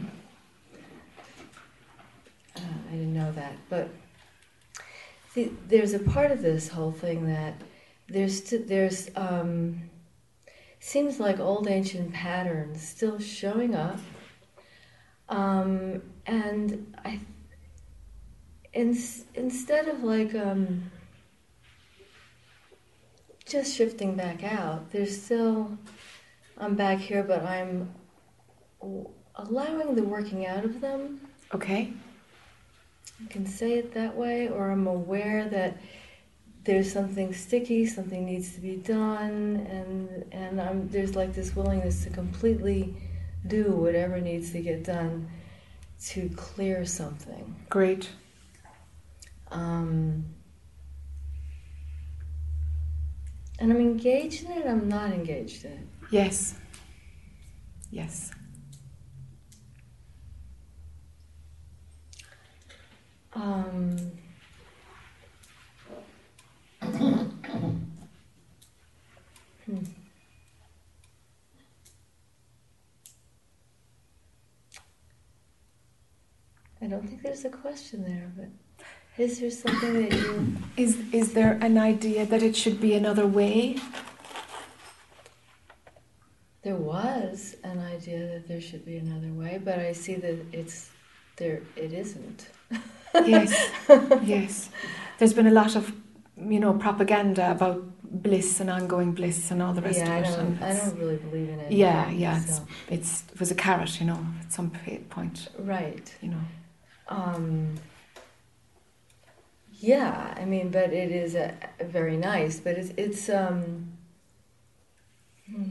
I didn't know that. But see, there's a part of this whole thing that there's there's um, seems like old ancient patterns still showing up, um, and I in, instead of like um, just shifting back out, there's still I'm back here, but I'm allowing the working out of them. Okay. I can say it that way, or I'm aware that there's something sticky, something needs to be done, and and I'm there's like this willingness to completely do whatever needs to get done to clear something. Great. Um, and I'm engaged in it. I'm not engaged in it. Yes. Yes. Um, Hmm. I don't think there's a question there, but is there something that you Is is there an idea that it should be another way? There was an idea that there should be another way, but I see that it's there. It isn't. Yes, yes. There's been a lot of, you know, propaganda about bliss and ongoing bliss and all the rest yeah, I of it. don't. and I don't really believe in it. Yeah, yeah. It's, So, it's it was a carrot, you know, at some point, right. you know. Um, yeah, I mean, but it is a, a very nice. But it's it's um. hmm.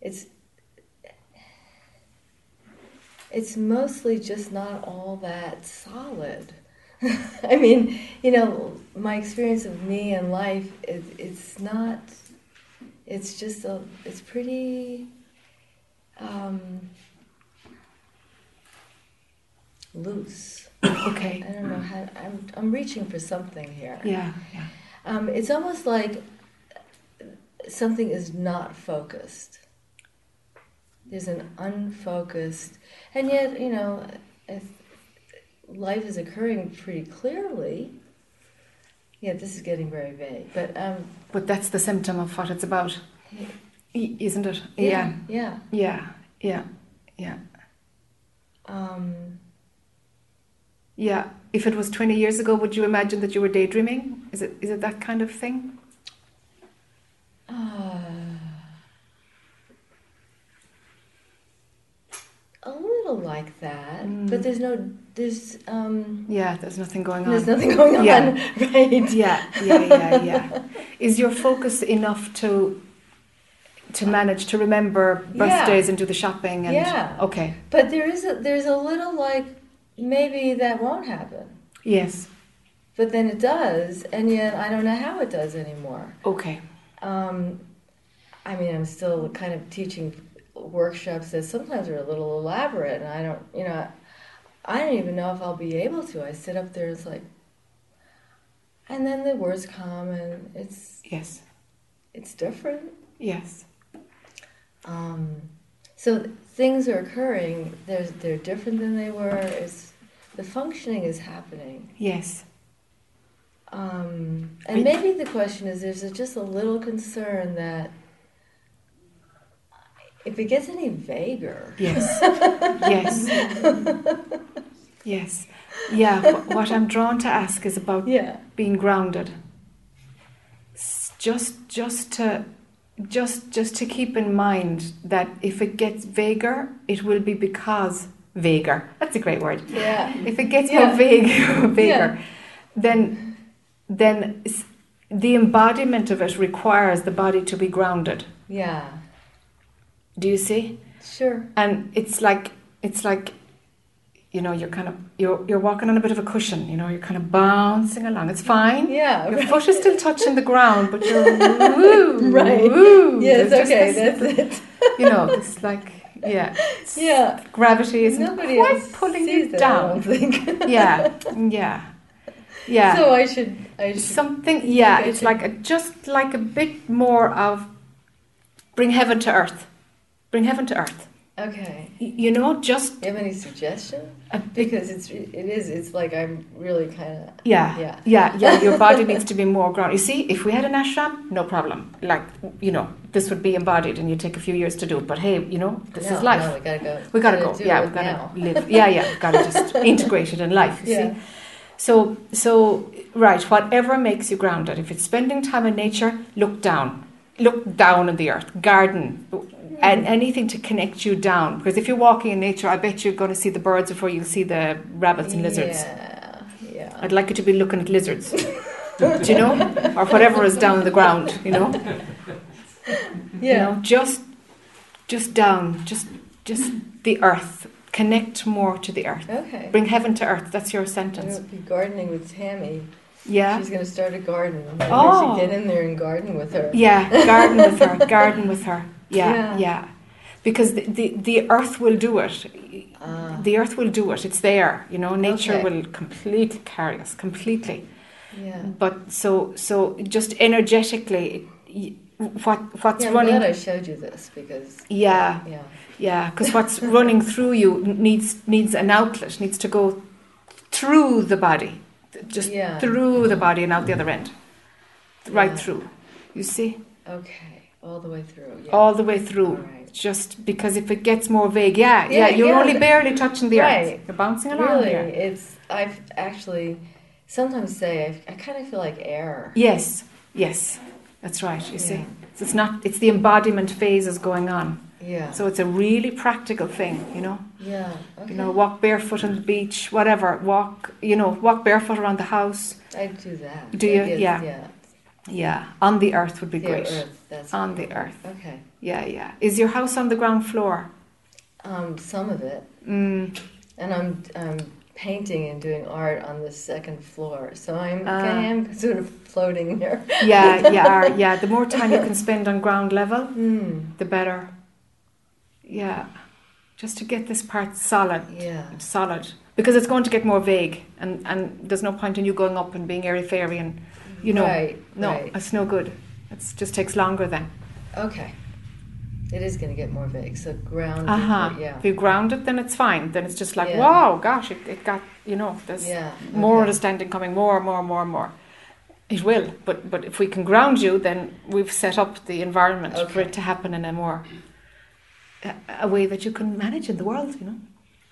It's it's mostly just not all that solid. I mean, you know, my experience of me and life, it, it's not. It's just a. It's pretty. Um, loose. Okay. I don't know how. I'm I'm reaching for something here. Yeah, yeah. Um, it's almost like something is not focused. There's an unfocused, and yet you know, if life is occurring pretty clearly. Yeah, this is getting very vague, but um, But that's the symptom of what it's about, isn't it? yeah, yeah. yeah, yeah, yeah. Um, Yeah. If it was 20 years ago, would you imagine that you were daydreaming? Is it is it that kind of thing? uh, a little like that, Mm. but there's no, there's um, Yeah, there's nothing going on. there's nothing going on, Yeah. right? Yeah, yeah, yeah, yeah. Is your focus enough to to manage to remember Yeah. birthdays and do the shopping and Yeah. okay. But there is a, there's a little like maybe that won't happen, Yes. but then it does, and yet I don't know how it does anymore. Okay. Um, I mean, I'm still kind of teaching workshops that sometimes are a little elaborate, and I don't, you know, I don't even know if I'll be able to. I sit up there, it's like, and then the words come, and it's Yes. it's different. Yes. Um, so things are occurring. They're they're different than they were. It's the functioning is happening. Yes. Um, and maybe the question is: there's just a little concern that if it gets any vaguer, Yes. yes. Yes. Yeah. What I'm drawn to ask is about yeah, being grounded. Just, just to, just, just to keep in mind that if it gets vaguer, it will be because vaguer. That's a great word. yeah, If it gets Yeah. more vague, vaguer, Yeah. then, then the embodiment of it requires the body to be grounded. yeah, Do you see? sure, And it's like, it's like, you know, you're kind of, you're, you're walking on a bit of a cushion. You know, you're kind of bouncing along. It's fine. yeah, Your right. foot is still touching the ground, but you're woo, Right. woo. Yes, There's okay, this- that's it. You know, it's like, yeah, it's- Yeah, gravity isn't nobody quite pulling you down. Yeah, yeah, yeah. So I should, I should. Something, yeah, it's like a, just like a bit more of bring heaven to earth, bring heaven to earth. Okay. You know, just You have any bit. Because it's it is it's like I'm really kind of Yeah, yeah yeah, yeah. Your body needs to be more grounded. You see, if we had an ashram, no problem. Like, you know, this would be embodied, and you take a few years to do it. But hey, you know, this no, is life. No, we gotta go. We gotta go. Yeah, we gotta now. live. Yeah, yeah. We gotta just integrate it in life. You Yeah. see. So, so right. Whatever makes you grounded. If it's spending time in nature, look down. Look down in the earth. Garden. And anything to connect you down. Because if you're walking in nature, I bet you're going to see the birds before you'll see the rabbits and lizards. Yeah, yeah. I'd like you to be looking at lizards. Do you know? Or whatever is down the ground, you know? You Yeah. know, just just down, just just the earth. Connect more to the earth. Okay. Bring heaven to earth. That's your sentence. be gardening with Tammy. Yeah. She's gonna start a garden. Maybe Oh. Get in there and garden with her. Yeah, garden with her, garden with her. Yeah, Yeah. yeah. Because the, the, the earth will do it. Ah. The earth will do it. It's there. You know, nature Okay. will completely carry us, completely. Yeah. But so so just energetically, what what's yeah, I'm running? glad I showed you this because. Yeah. Yeah. Yeah, because what's running through you needs needs an outlet, needs to go through the body, just Yeah. through the body and out the other end, right Yeah. through. You see, Okay. All the way through. Yeah. all the way through. Right. Just because if it gets more vague, yeah, yeah, Yeah, you're yeah, only barely touching the Right. earth. You're bouncing along Really, here. it's. I've actually sometimes say I, I kind of feel like air. Yes, yes, that's right. You see, so it's not. It's the embodiment phase is going on. Yeah. So it's a really practical thing, you know. yeah. Okay. You know, walk barefoot on the beach, whatever. Walk, you know, walk barefoot around the house. I do that. Do you? Guess, Yeah. Yeah. Yeah, on the earth would be Yeah, great. Earth, that's On cool. the earth. Okay. Yeah, yeah. Is your house on the ground floor? Um, some of it, Mm. and I'm I'm painting and doing art on the second floor, so I'm Ah. I am sort of floating there. Yeah, are. Yeah, the more time you can spend on ground level, Hmm. the better. Yeah, just to get this part solid, Yeah. solid, because it's going to get more vague, and and there's no point in you going up and being airy fairy, and you know, Right. no, Right. it's no good. It just takes longer then. Okay. It is going to get more vague. So ground. Uh huh. Yeah. If you ground it, then it's fine. Then it's just like, Yeah. wow, gosh, it, it got, you know, there's Yeah. more okay. understanding coming, more, and more, and more, and more. It will, but but if we can ground you, then we've set up the environment for it to happen in a more a, a way that you can manage in the world, you know,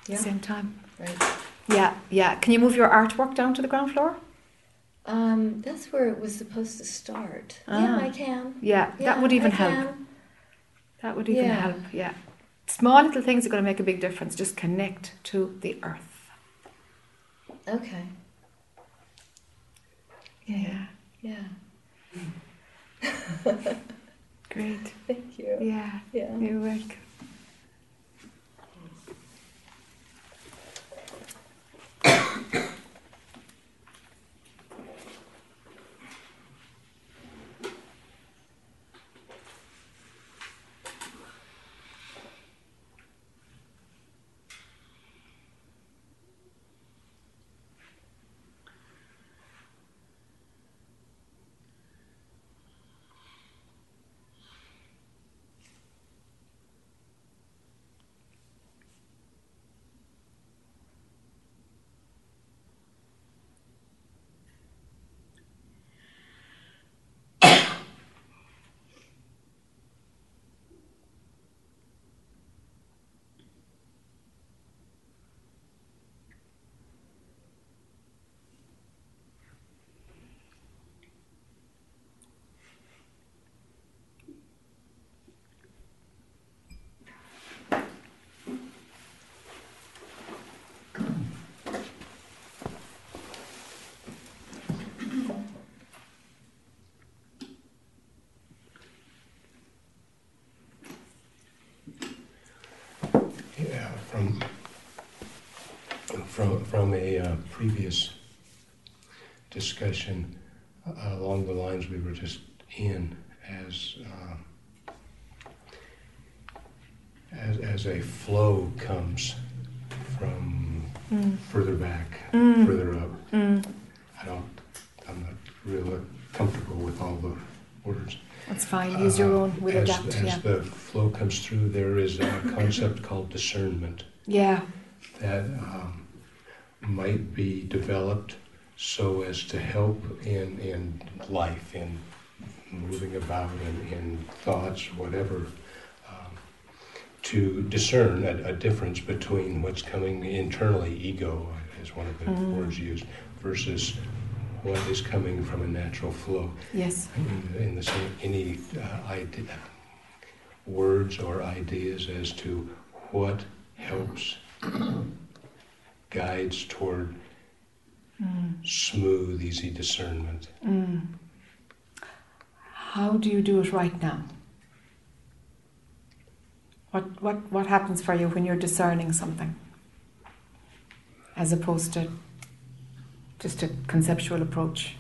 at the same time. Right. Yeah, yeah. Can you move your artwork down to the ground floor? Um, that's where it was supposed to start. Ah. Yeah, I can. Yeah, Yeah, that would even I help. can. That would even Yeah. help. Yeah, small little things are going to make a big difference. Just connect to the earth. Okay. Yeah, Yeah. great. Thank you. Yeah, Yeah. you're welcome. Yeah, from from from a uh, previous discussion uh, along the lines we were just in, as uh, as as a flow comes from Mm. further back, Mm. further up. Mm. I don't. I'm not really comfortable with all the words. Fine. Use your own. We'll as, adapt. As Yeah. the flow comes through, there is a concept called discernment Yeah. that um, might be developed so as to help in, in life, in moving about, in, in thoughts, whatever, um, to discern a, a difference between what's coming internally, ego is one of the Mm. words used, versus what is coming from a natural flow. Yes. In, in the same, any uh, idea, words or ideas as to what helps guides toward Mm. smooth, easy discernment. Mm. How do you do it right now? What, what, what happens for you when you're discerning something? As opposed to just a conceptual approach.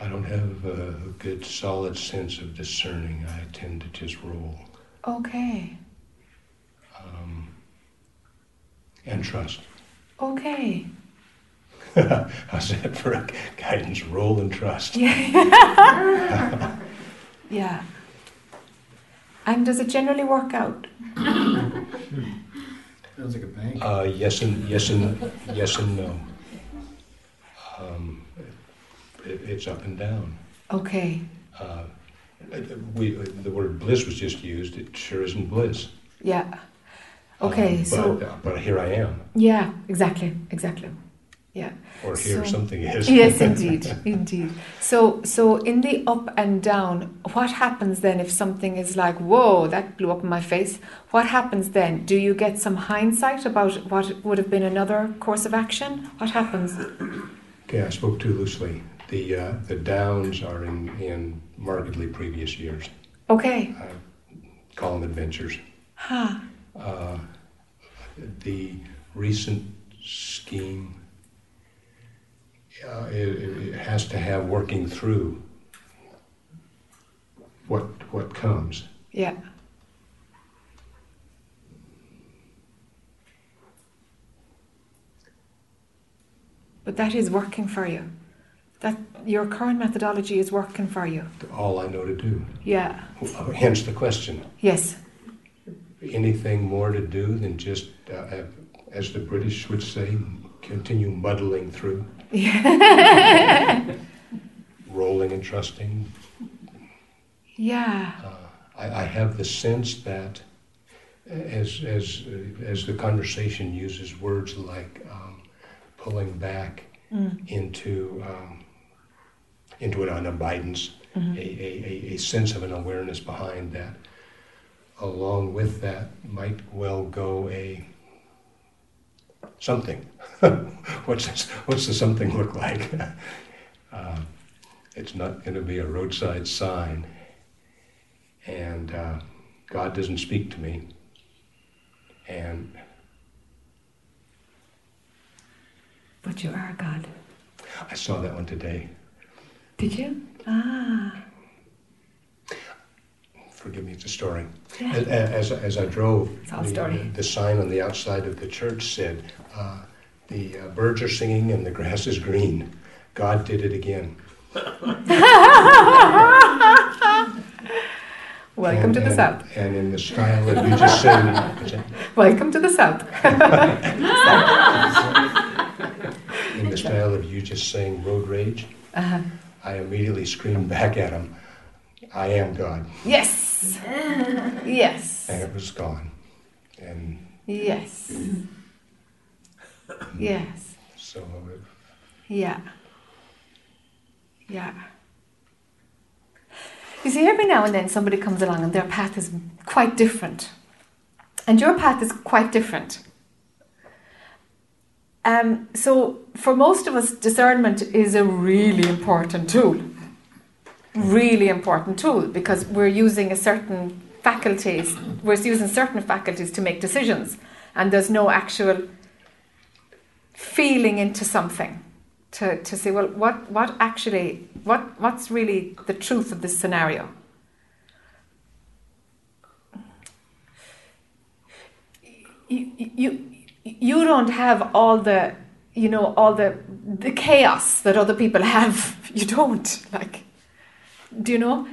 I don't have a good, solid sense of discerning. I tend to just roll Okay, um, and trust. okay. How's that for a guidance? Roll and trust. Yeah. yeah. And does it generally work out? Sounds like a bank. Uh, yes and yes and yes and no. Um, it, it's up and down. Okay. Uh, we the word bliss was just used. It sure isn't bliss. Yeah. Okay. Um, so but, but here I am, yeah, exactly, exactly. Yeah. or here So- something is. yes, indeed, indeed. So, so in the up and down, what happens then if something is like, "Whoa, that blew up in my face"? What happens then? Do you get some hindsight about what would have been another course of action? What happens? Okay, I spoke too loosely. The uh, the downs are in in markedly previous years. Okay. I call them adventures. Ha. Uh, the recent scheme uh, it, it has to have working through what what comes. Yeah. But that is working for you. That your current methodology is working for you. All I know to do. Yeah. Hence the question. Yes. Anything more to do than just, uh, as the British would say, continue muddling through, Yeah. rolling and trusting, yeah. Uh, I, I have the sense that as, as, as the conversation uses words like um, pulling back Mm. into, um, into an abidance, Mhm. a, a, a, a sense of an awareness behind that, along with that might well go a something. what's, this, what's the something look like? uh, it's not going to be a roadside sign and uh, God doesn't speak to me. And But you are God. I saw that one today. Did you? Ah. Forgive me, it's a story. Yeah. As, as, as I drove, the, story. the sign on the outside of the church said, uh, "The uh, birds are singing and the grass is green. God did it again." Welcome And- to the and- South. And in the style that you just said, Welcome to the South. in the style of you just saying road rage, Uh-huh. I immediately screamed back at him, "I am God," Yes. Yes. and it was gone. And Yes. Yes. so it Yeah. Yeah. You see, every now and then somebody comes along and their path is quite different. And your path is quite different. Um, so, for most of us, discernment is a really important tool. Really important tool because we're using a certain faculties, we're using certain faculties to make decisions, and there's no actual feeling into something to, to say, well, what, what actually, what, what's really the truth of this scenario? You, you, you don't have all the, you know, all the, the chaos that other people have. You don't, like, do you know?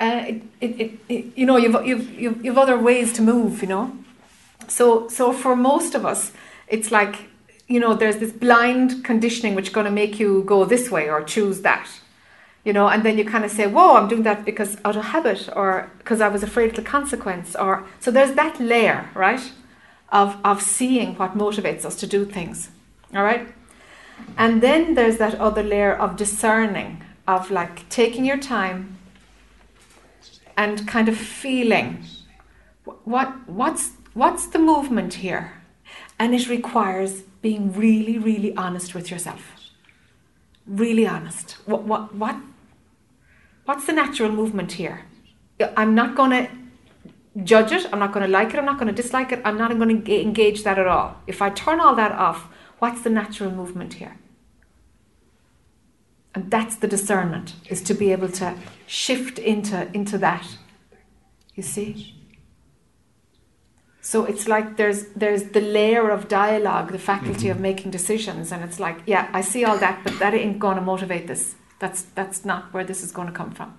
Uh, it, it, it, you know, you've, you've, you've, you've other ways to move, you know? So, so for most of us, it's like, you know, there's this blind conditioning which is going to make you go this way or choose that, you know, and then you kind of say, whoa, I'm doing that because out of habit or because I was afraid of the consequence. Or so there's that layer, right, of of seeing what motivates us to do things, all right, and then there's that other layer of discerning, of like taking your time and kind of feeling what what's what's the movement here, and it requires being really, really honest with yourself. Really honest. What, what, what, what's the natural movement here? I'm not going to judge it. I'm not going to like it. I'm not going to dislike it. I'm not going to engage that at all. If I turn all that off, what's the natural movement here? And that's the discernment, is to be able to shift into, into that. You see? So it's like there's there's the layer of dialogue, the faculty of making decisions, and it's like, yeah, I see all that, but that ain't going to motivate this. That's that's not where this is going to come from.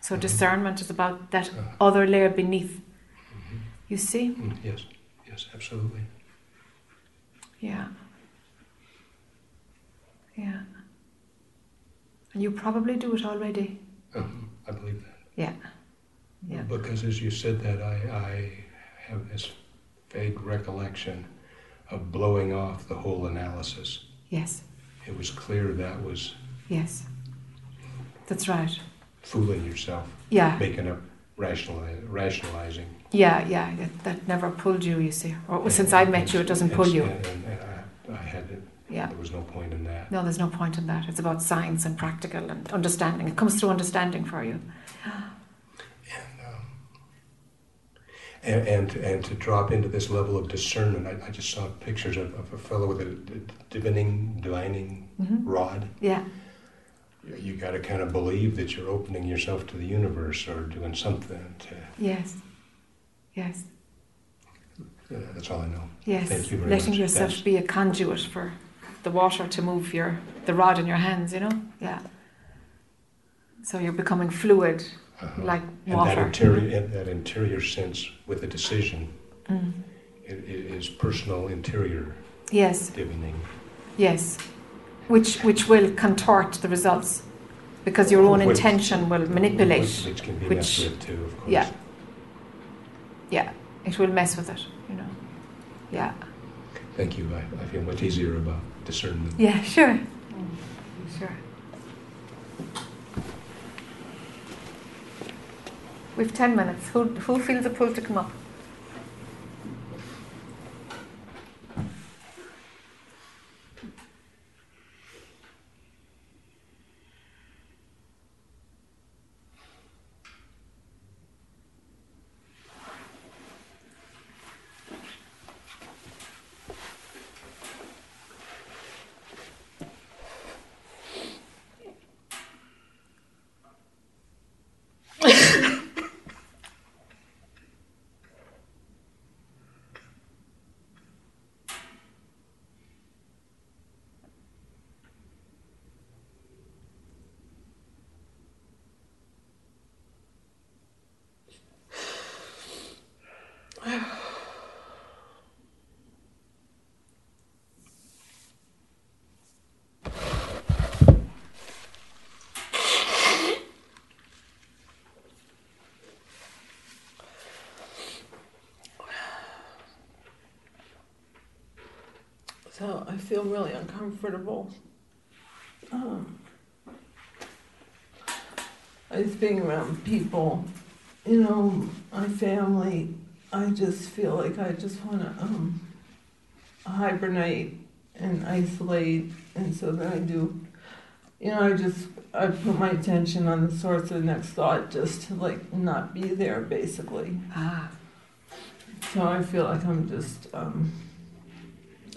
So Mhm. discernment is about that Uh, other layer beneath. mhm. You see? Mm, Yes, yes, absolutely. Yeah. Yeah. And you probably do it already. Um, I believe that. Yeah. Yeah. Because as you said that, I, I have this vague recollection of blowing off the whole analysis. Yes. It was clear that was Yes. That's right. fooling yourself, Yeah. making up rationali- rationalizing. Yeah, yeah. That, that never pulled you, you see. Or since I met you, it doesn't pull you. And, and, I, I had Yeah. there was no point in that. No, there's no point in that. It's about science and practical and understanding. It comes through understanding for you. And, um, and, and, and to drop into this level of discernment, I, I just saw pictures of, of a fellow with a, divining, divining hmm rod. Yeah. You got to kind of believe that you're opening yourself to the universe or doing something. To, Yes. Yes. uh, that's all I know. Yes. Thank you very Letting much. yourself Yes. be a conduit for the water to move your the rod in your hands, you know? Yeah. So you're becoming fluid Uh-huh. like and that water. interior, and that interior sense with a decision Mm. i- i- is personal interior Yes. divining. Yes, which which will contort the results because your own Which- intention will manipulate. Which, which can be which- messed with too, of course. Yeah. Yeah, it will mess with it. You know. Yeah. Thank you. I, I feel much easier about discernment. Yeah. Sure. Sure. We've ten minutes. Who who feels a pull to come up? So I feel really uncomfortable. Um, I just being around people, you know, my family. I just feel like I just want to um, hibernate and isolate, and so then I do. You know, I just I put my attention on the source of the next thought, just to like not be there, basically. Ah. So I feel like I'm just, um,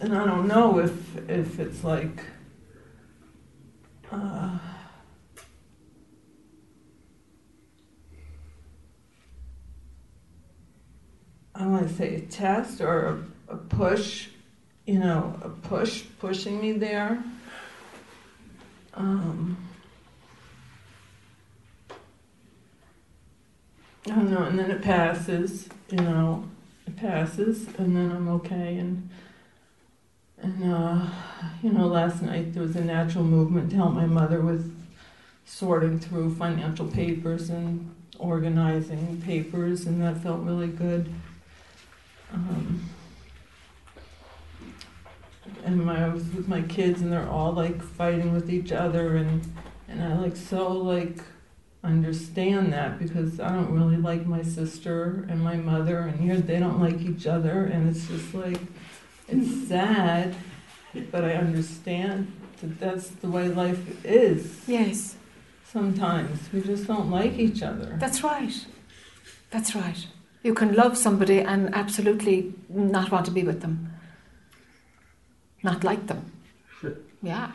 and I don't know if if it's like, uh, I want to say a test or a, a push, you know, a push pushing me there. Um, I don't know, and then it passes, you know, it passes, and then I'm okay. And and uh, you know, last night there was a natural movement to help my mother with sorting through financial papers and organizing papers, and that felt really good. Um, and my, I was with my kids, and they're all like fighting with each other, and and I like so like understand that because I don't really like my sister and my mother, and here they don't like each other, and it's just like it's sad, but I understand that that's the way life is. Yes, Sometimes we just don't like each other. that's right. That's right. You can love somebody and absolutely not want to be with them, not like them. Yeah.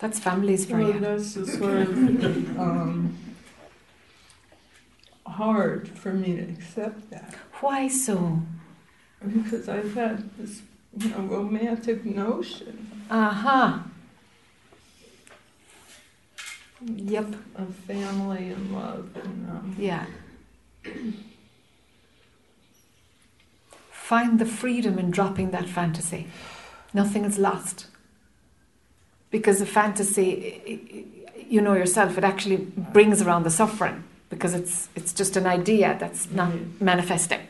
That's families for Well, you. that's just sort of um, hard for me to accept that Why so? Because I've had this, you know, romantic notion Uh huh. Yep. of family and love, and um, Yeah. Find the freedom in dropping that fantasy. Nothing is lost. Because the fantasy, you know yourself, it actually brings around the suffering because it's it's just an idea that's not Right. manifesting.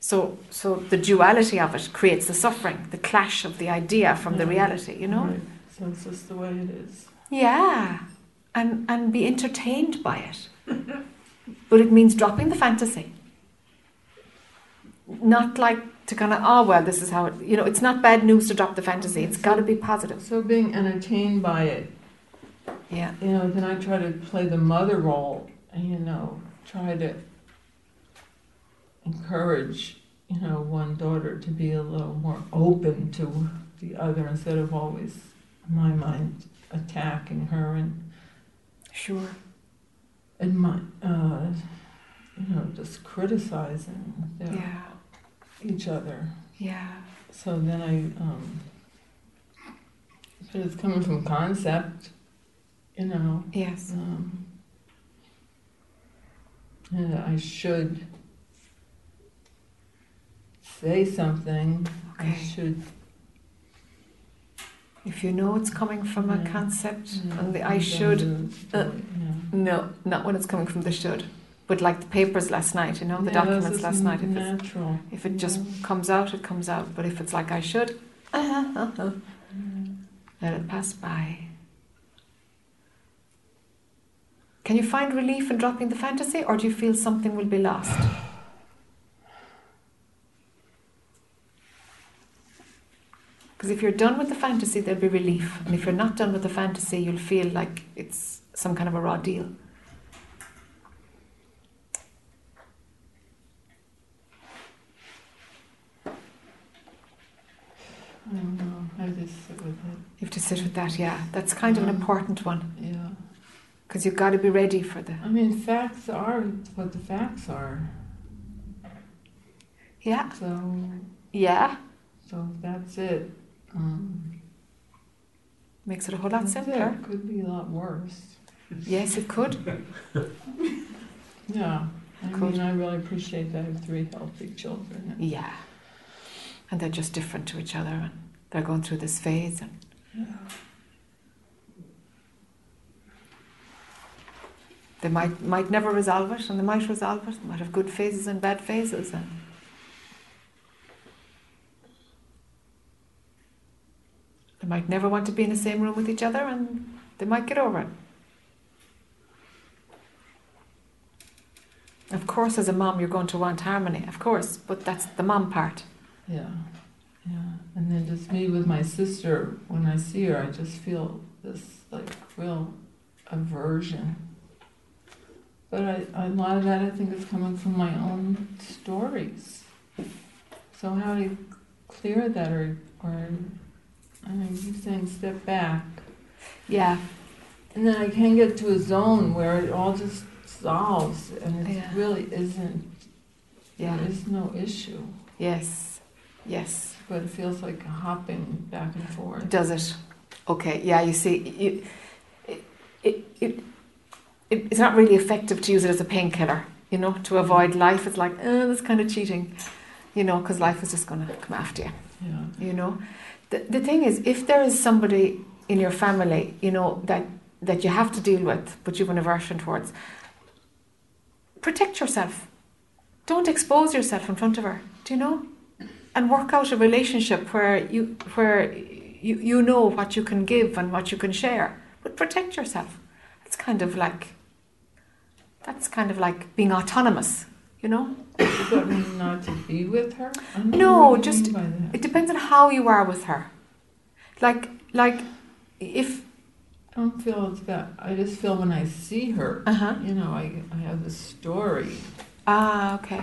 So so the duality of it creates the suffering, the clash of the idea from the reality, you know? right. So it's just the way it is. Yeah, and and be entertained by it. but it means dropping the fantasy. Not like to kind of oh ah, well this is how it you know it's not bad news to drop the fantasy. It's got to be positive. So being entertained by it, Yeah. you know, then I try to play the mother role, you know, try to encourage, you know, one daughter to be a little more open to the other instead of always, in my mind, attacking her and Sure. and my, uh, you know, just criticizing their, Yeah. each other. Yeah. So then I, um, but it's coming from concept, you know. Yes. Um, and I should say something. I Okay. should. If you know it's coming from a Yeah. concept and the I should, uh, no, not when it's coming from the should. But like the papers last night, you know, the documents last night. If, it's, Natural. if it just comes out, it comes out. But if it's like I should, let it pass by. Can you find relief in dropping the fantasy, or do you feel something will be lost? Because if you're done with the fantasy, there'll be relief. And if you're not done with the fantasy, you'll feel like it's some kind of a raw deal. Oh, I don't know. I just sit with it. You have to sit with that, yeah. That's kind of an important one. Yeah. Because you've got to be ready for the. I mean, facts are what the facts are. Yeah. So, Yeah. so that's it. Um, Makes it a whole lot that's it. simpler. Could be a lot worse. Yes, it could. Yeah. I Could. mean, I really appreciate that I have three healthy children. Yeah. And they're just different to each other and they're going through this phase and Yeah. they might might never resolve it and they might resolve it. They might have good phases and bad phases and they might never want to be in the same room with each other and they might get over it. Of course, as a mom, you're going to want harmony, of course, but that's the mom part. Yeah. Yeah. And then just me with my sister, when I see her, I just feel this like real aversion. But I, a lot of that I think is coming from my own stories. So how do you clear that or, or I mean, you saying step back. Yeah, And then I can get to a zone where it all just solves and it Yeah. really isn't, yeah, there is no issue. yes, yes. But it feels like hopping back and forth. Does it? Okay, yeah, you see, you, it, it, it, it, it's not really effective to use it as a painkiller, you know, to mm-hmm. avoid life. It's like, oh, that's kind of cheating, you know, because life is just going to come after you, Yeah. you know. The, the thing is, if there is somebody in your family, you know, that, that you have to deal with, but you have an aversion towards, protect yourself. Don't expose yourself in front of her, do you know? And work out a relationship where you, where you, you know what you can give and what you can share, but protect yourself. It's kind of like, that's kind of like being autonomous, you know? Does that mean not to be with her? I don't know No, just- that. It depends on how you are with her. Like, like, if, I don't feel it's got. I just feel when I see her, uh huh. you know, I I have this story Ah, okay.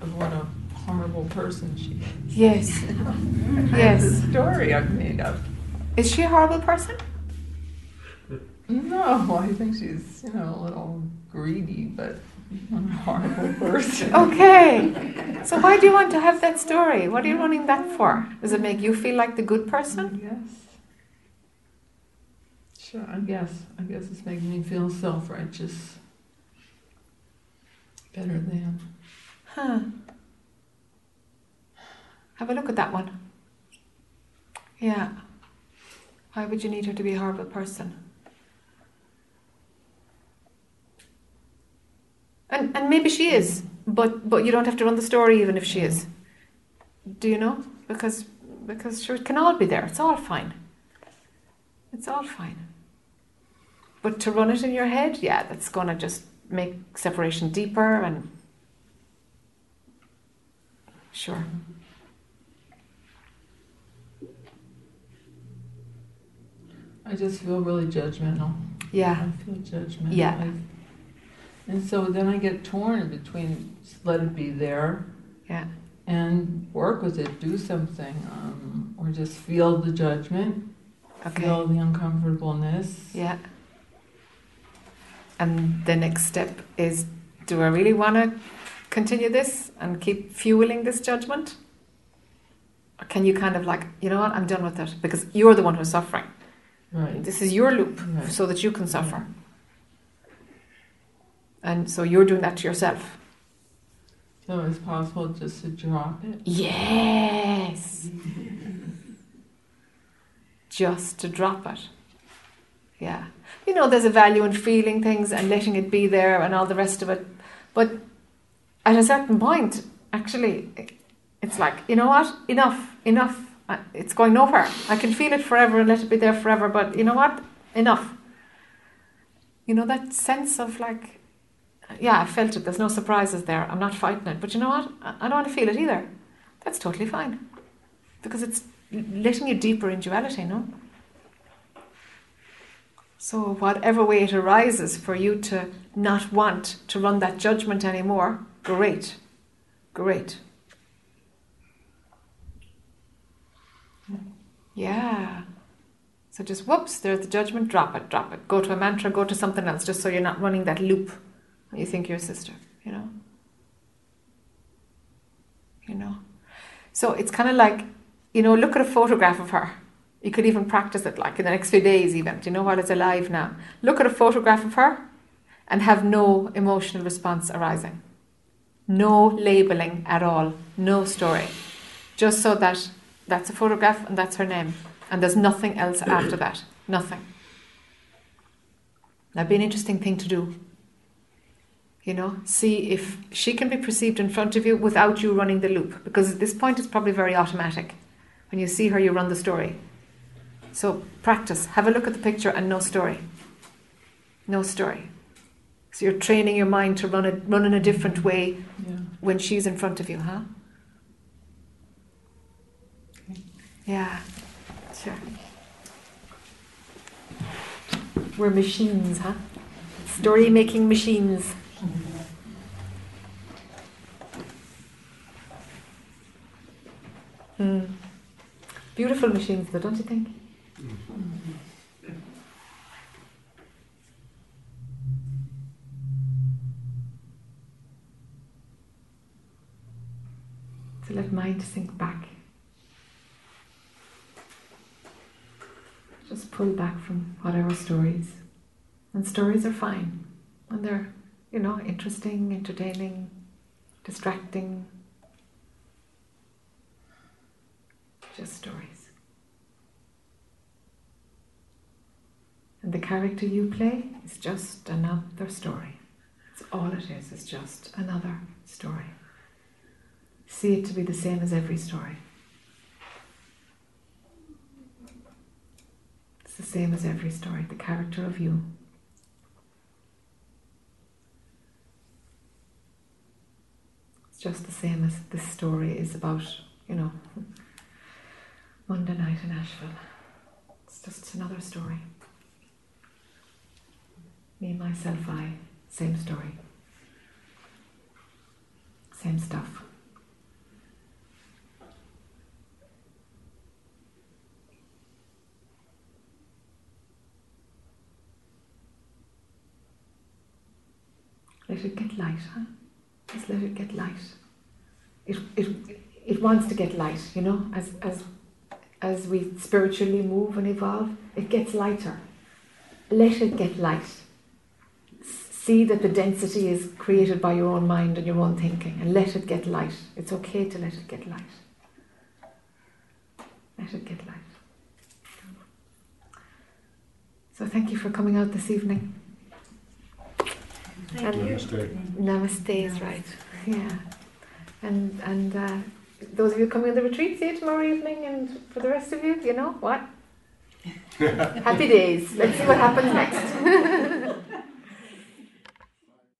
of what a horrible person she is. Yes. Yes. this story I've made up. Is she a horrible person? No, I think she's, you know, a little greedy, but not a horrible person. Okay. So why do you want to have that story? What are you running that for? Does it make you feel like the good person? Yes. Sure, I guess. I guess it's making me feel self righteous. Better than. Huh. Have a look at that one. Yeah. Why would you need her to be a horrible person? And and maybe she is, but but you don't have to run the story even if she is. Do you know? Because because sure it can all be there. It's all fine. It's all fine. But to run it in your head, yeah, that's gonna just make separation deeper and sure. I just feel really judgmental. Yeah. I feel judgmental. Yeah. I- and so then I get torn between let it be there Yeah. and work with it, do something, um, or just feel the judgment, Okay. feel the uncomfortableness. Yeah. And the next step is do I really want to continue this and keep fueling this judgment? Or can you kind of like, you know what, I'm done with it because you're the one who's suffering. Right. This is your loop Right. so that you can suffer. And so you're doing that to yourself. So it's possible just to drop it. Yes. Just to drop it. Yeah. You know, there's a value in feeling things and letting it be there and all the rest of it. But at a certain point, actually, it's like, you know what? Enough, enough. It's going nowhere. I can feel it forever and let it be there forever, but you know what? Enough. You know, that sense of like, yeah, I felt it. There's no surprises there. I'm not fighting it. But you know what? I don't want to feel it either. That's totally fine. Because it's letting you deeper in duality, no? So, whatever way it arises for you to not want to run that judgment anymore, great. Great. Yeah. So just whoops, there's the judgment, drop it, drop it. Go to a mantra, go to something else, just so you're not running that loop you think you're a sister, you know? You know? So it's kind of like, you know, look at a photograph of her. You could even practice it like in the next few days, even. Do you know what it's alive now? Look at a photograph of her and have no emotional response arising. No labeling at all. No story. Just so that that's a photograph and that's her name. And there's nothing else after that. Nothing. That'd be an interesting thing to do. You know, see if she can be perceived in front of you without you running the loop. Because at this point, it's probably very automatic. When you see her, you run the story. So practice. Have a look at the picture and no story. No story. So you're training your mind to run, it, run in a different way Yeah. when she's in front of you, huh? Yeah, sure. We're machines, huh? Story making machines. Hmm. Beautiful machines, though, don't you think? To let mind sink back. Just pull back from whatever stories. And stories are fine. And they're, you know, interesting, entertaining, distracting. Just stories. And the character you play is just another story. It's all it is, it's just another story. See it to be the same as every story. It's the same as every story, the character of you. just the same as this story is about, you know, Monday night in Asheville. It's just another story. Me, myself, I, same story. Same stuff. Let it get lighter. Just let it get light. It, it, it wants to get light, you know, as, as, as we spiritually move and evolve, it gets lighter. Let it get light. See that the density is created by your own mind and your own thinking, and let it get light. It's okay to let it get light. Let it get light. So, thank you for coming out this evening. Thank And- you. Namaste. Namaste is right. Yeah. And and uh, those of you coming to the retreat, see you tomorrow evening. And for the rest of you, you know what? Happy days. Let's see what happens next.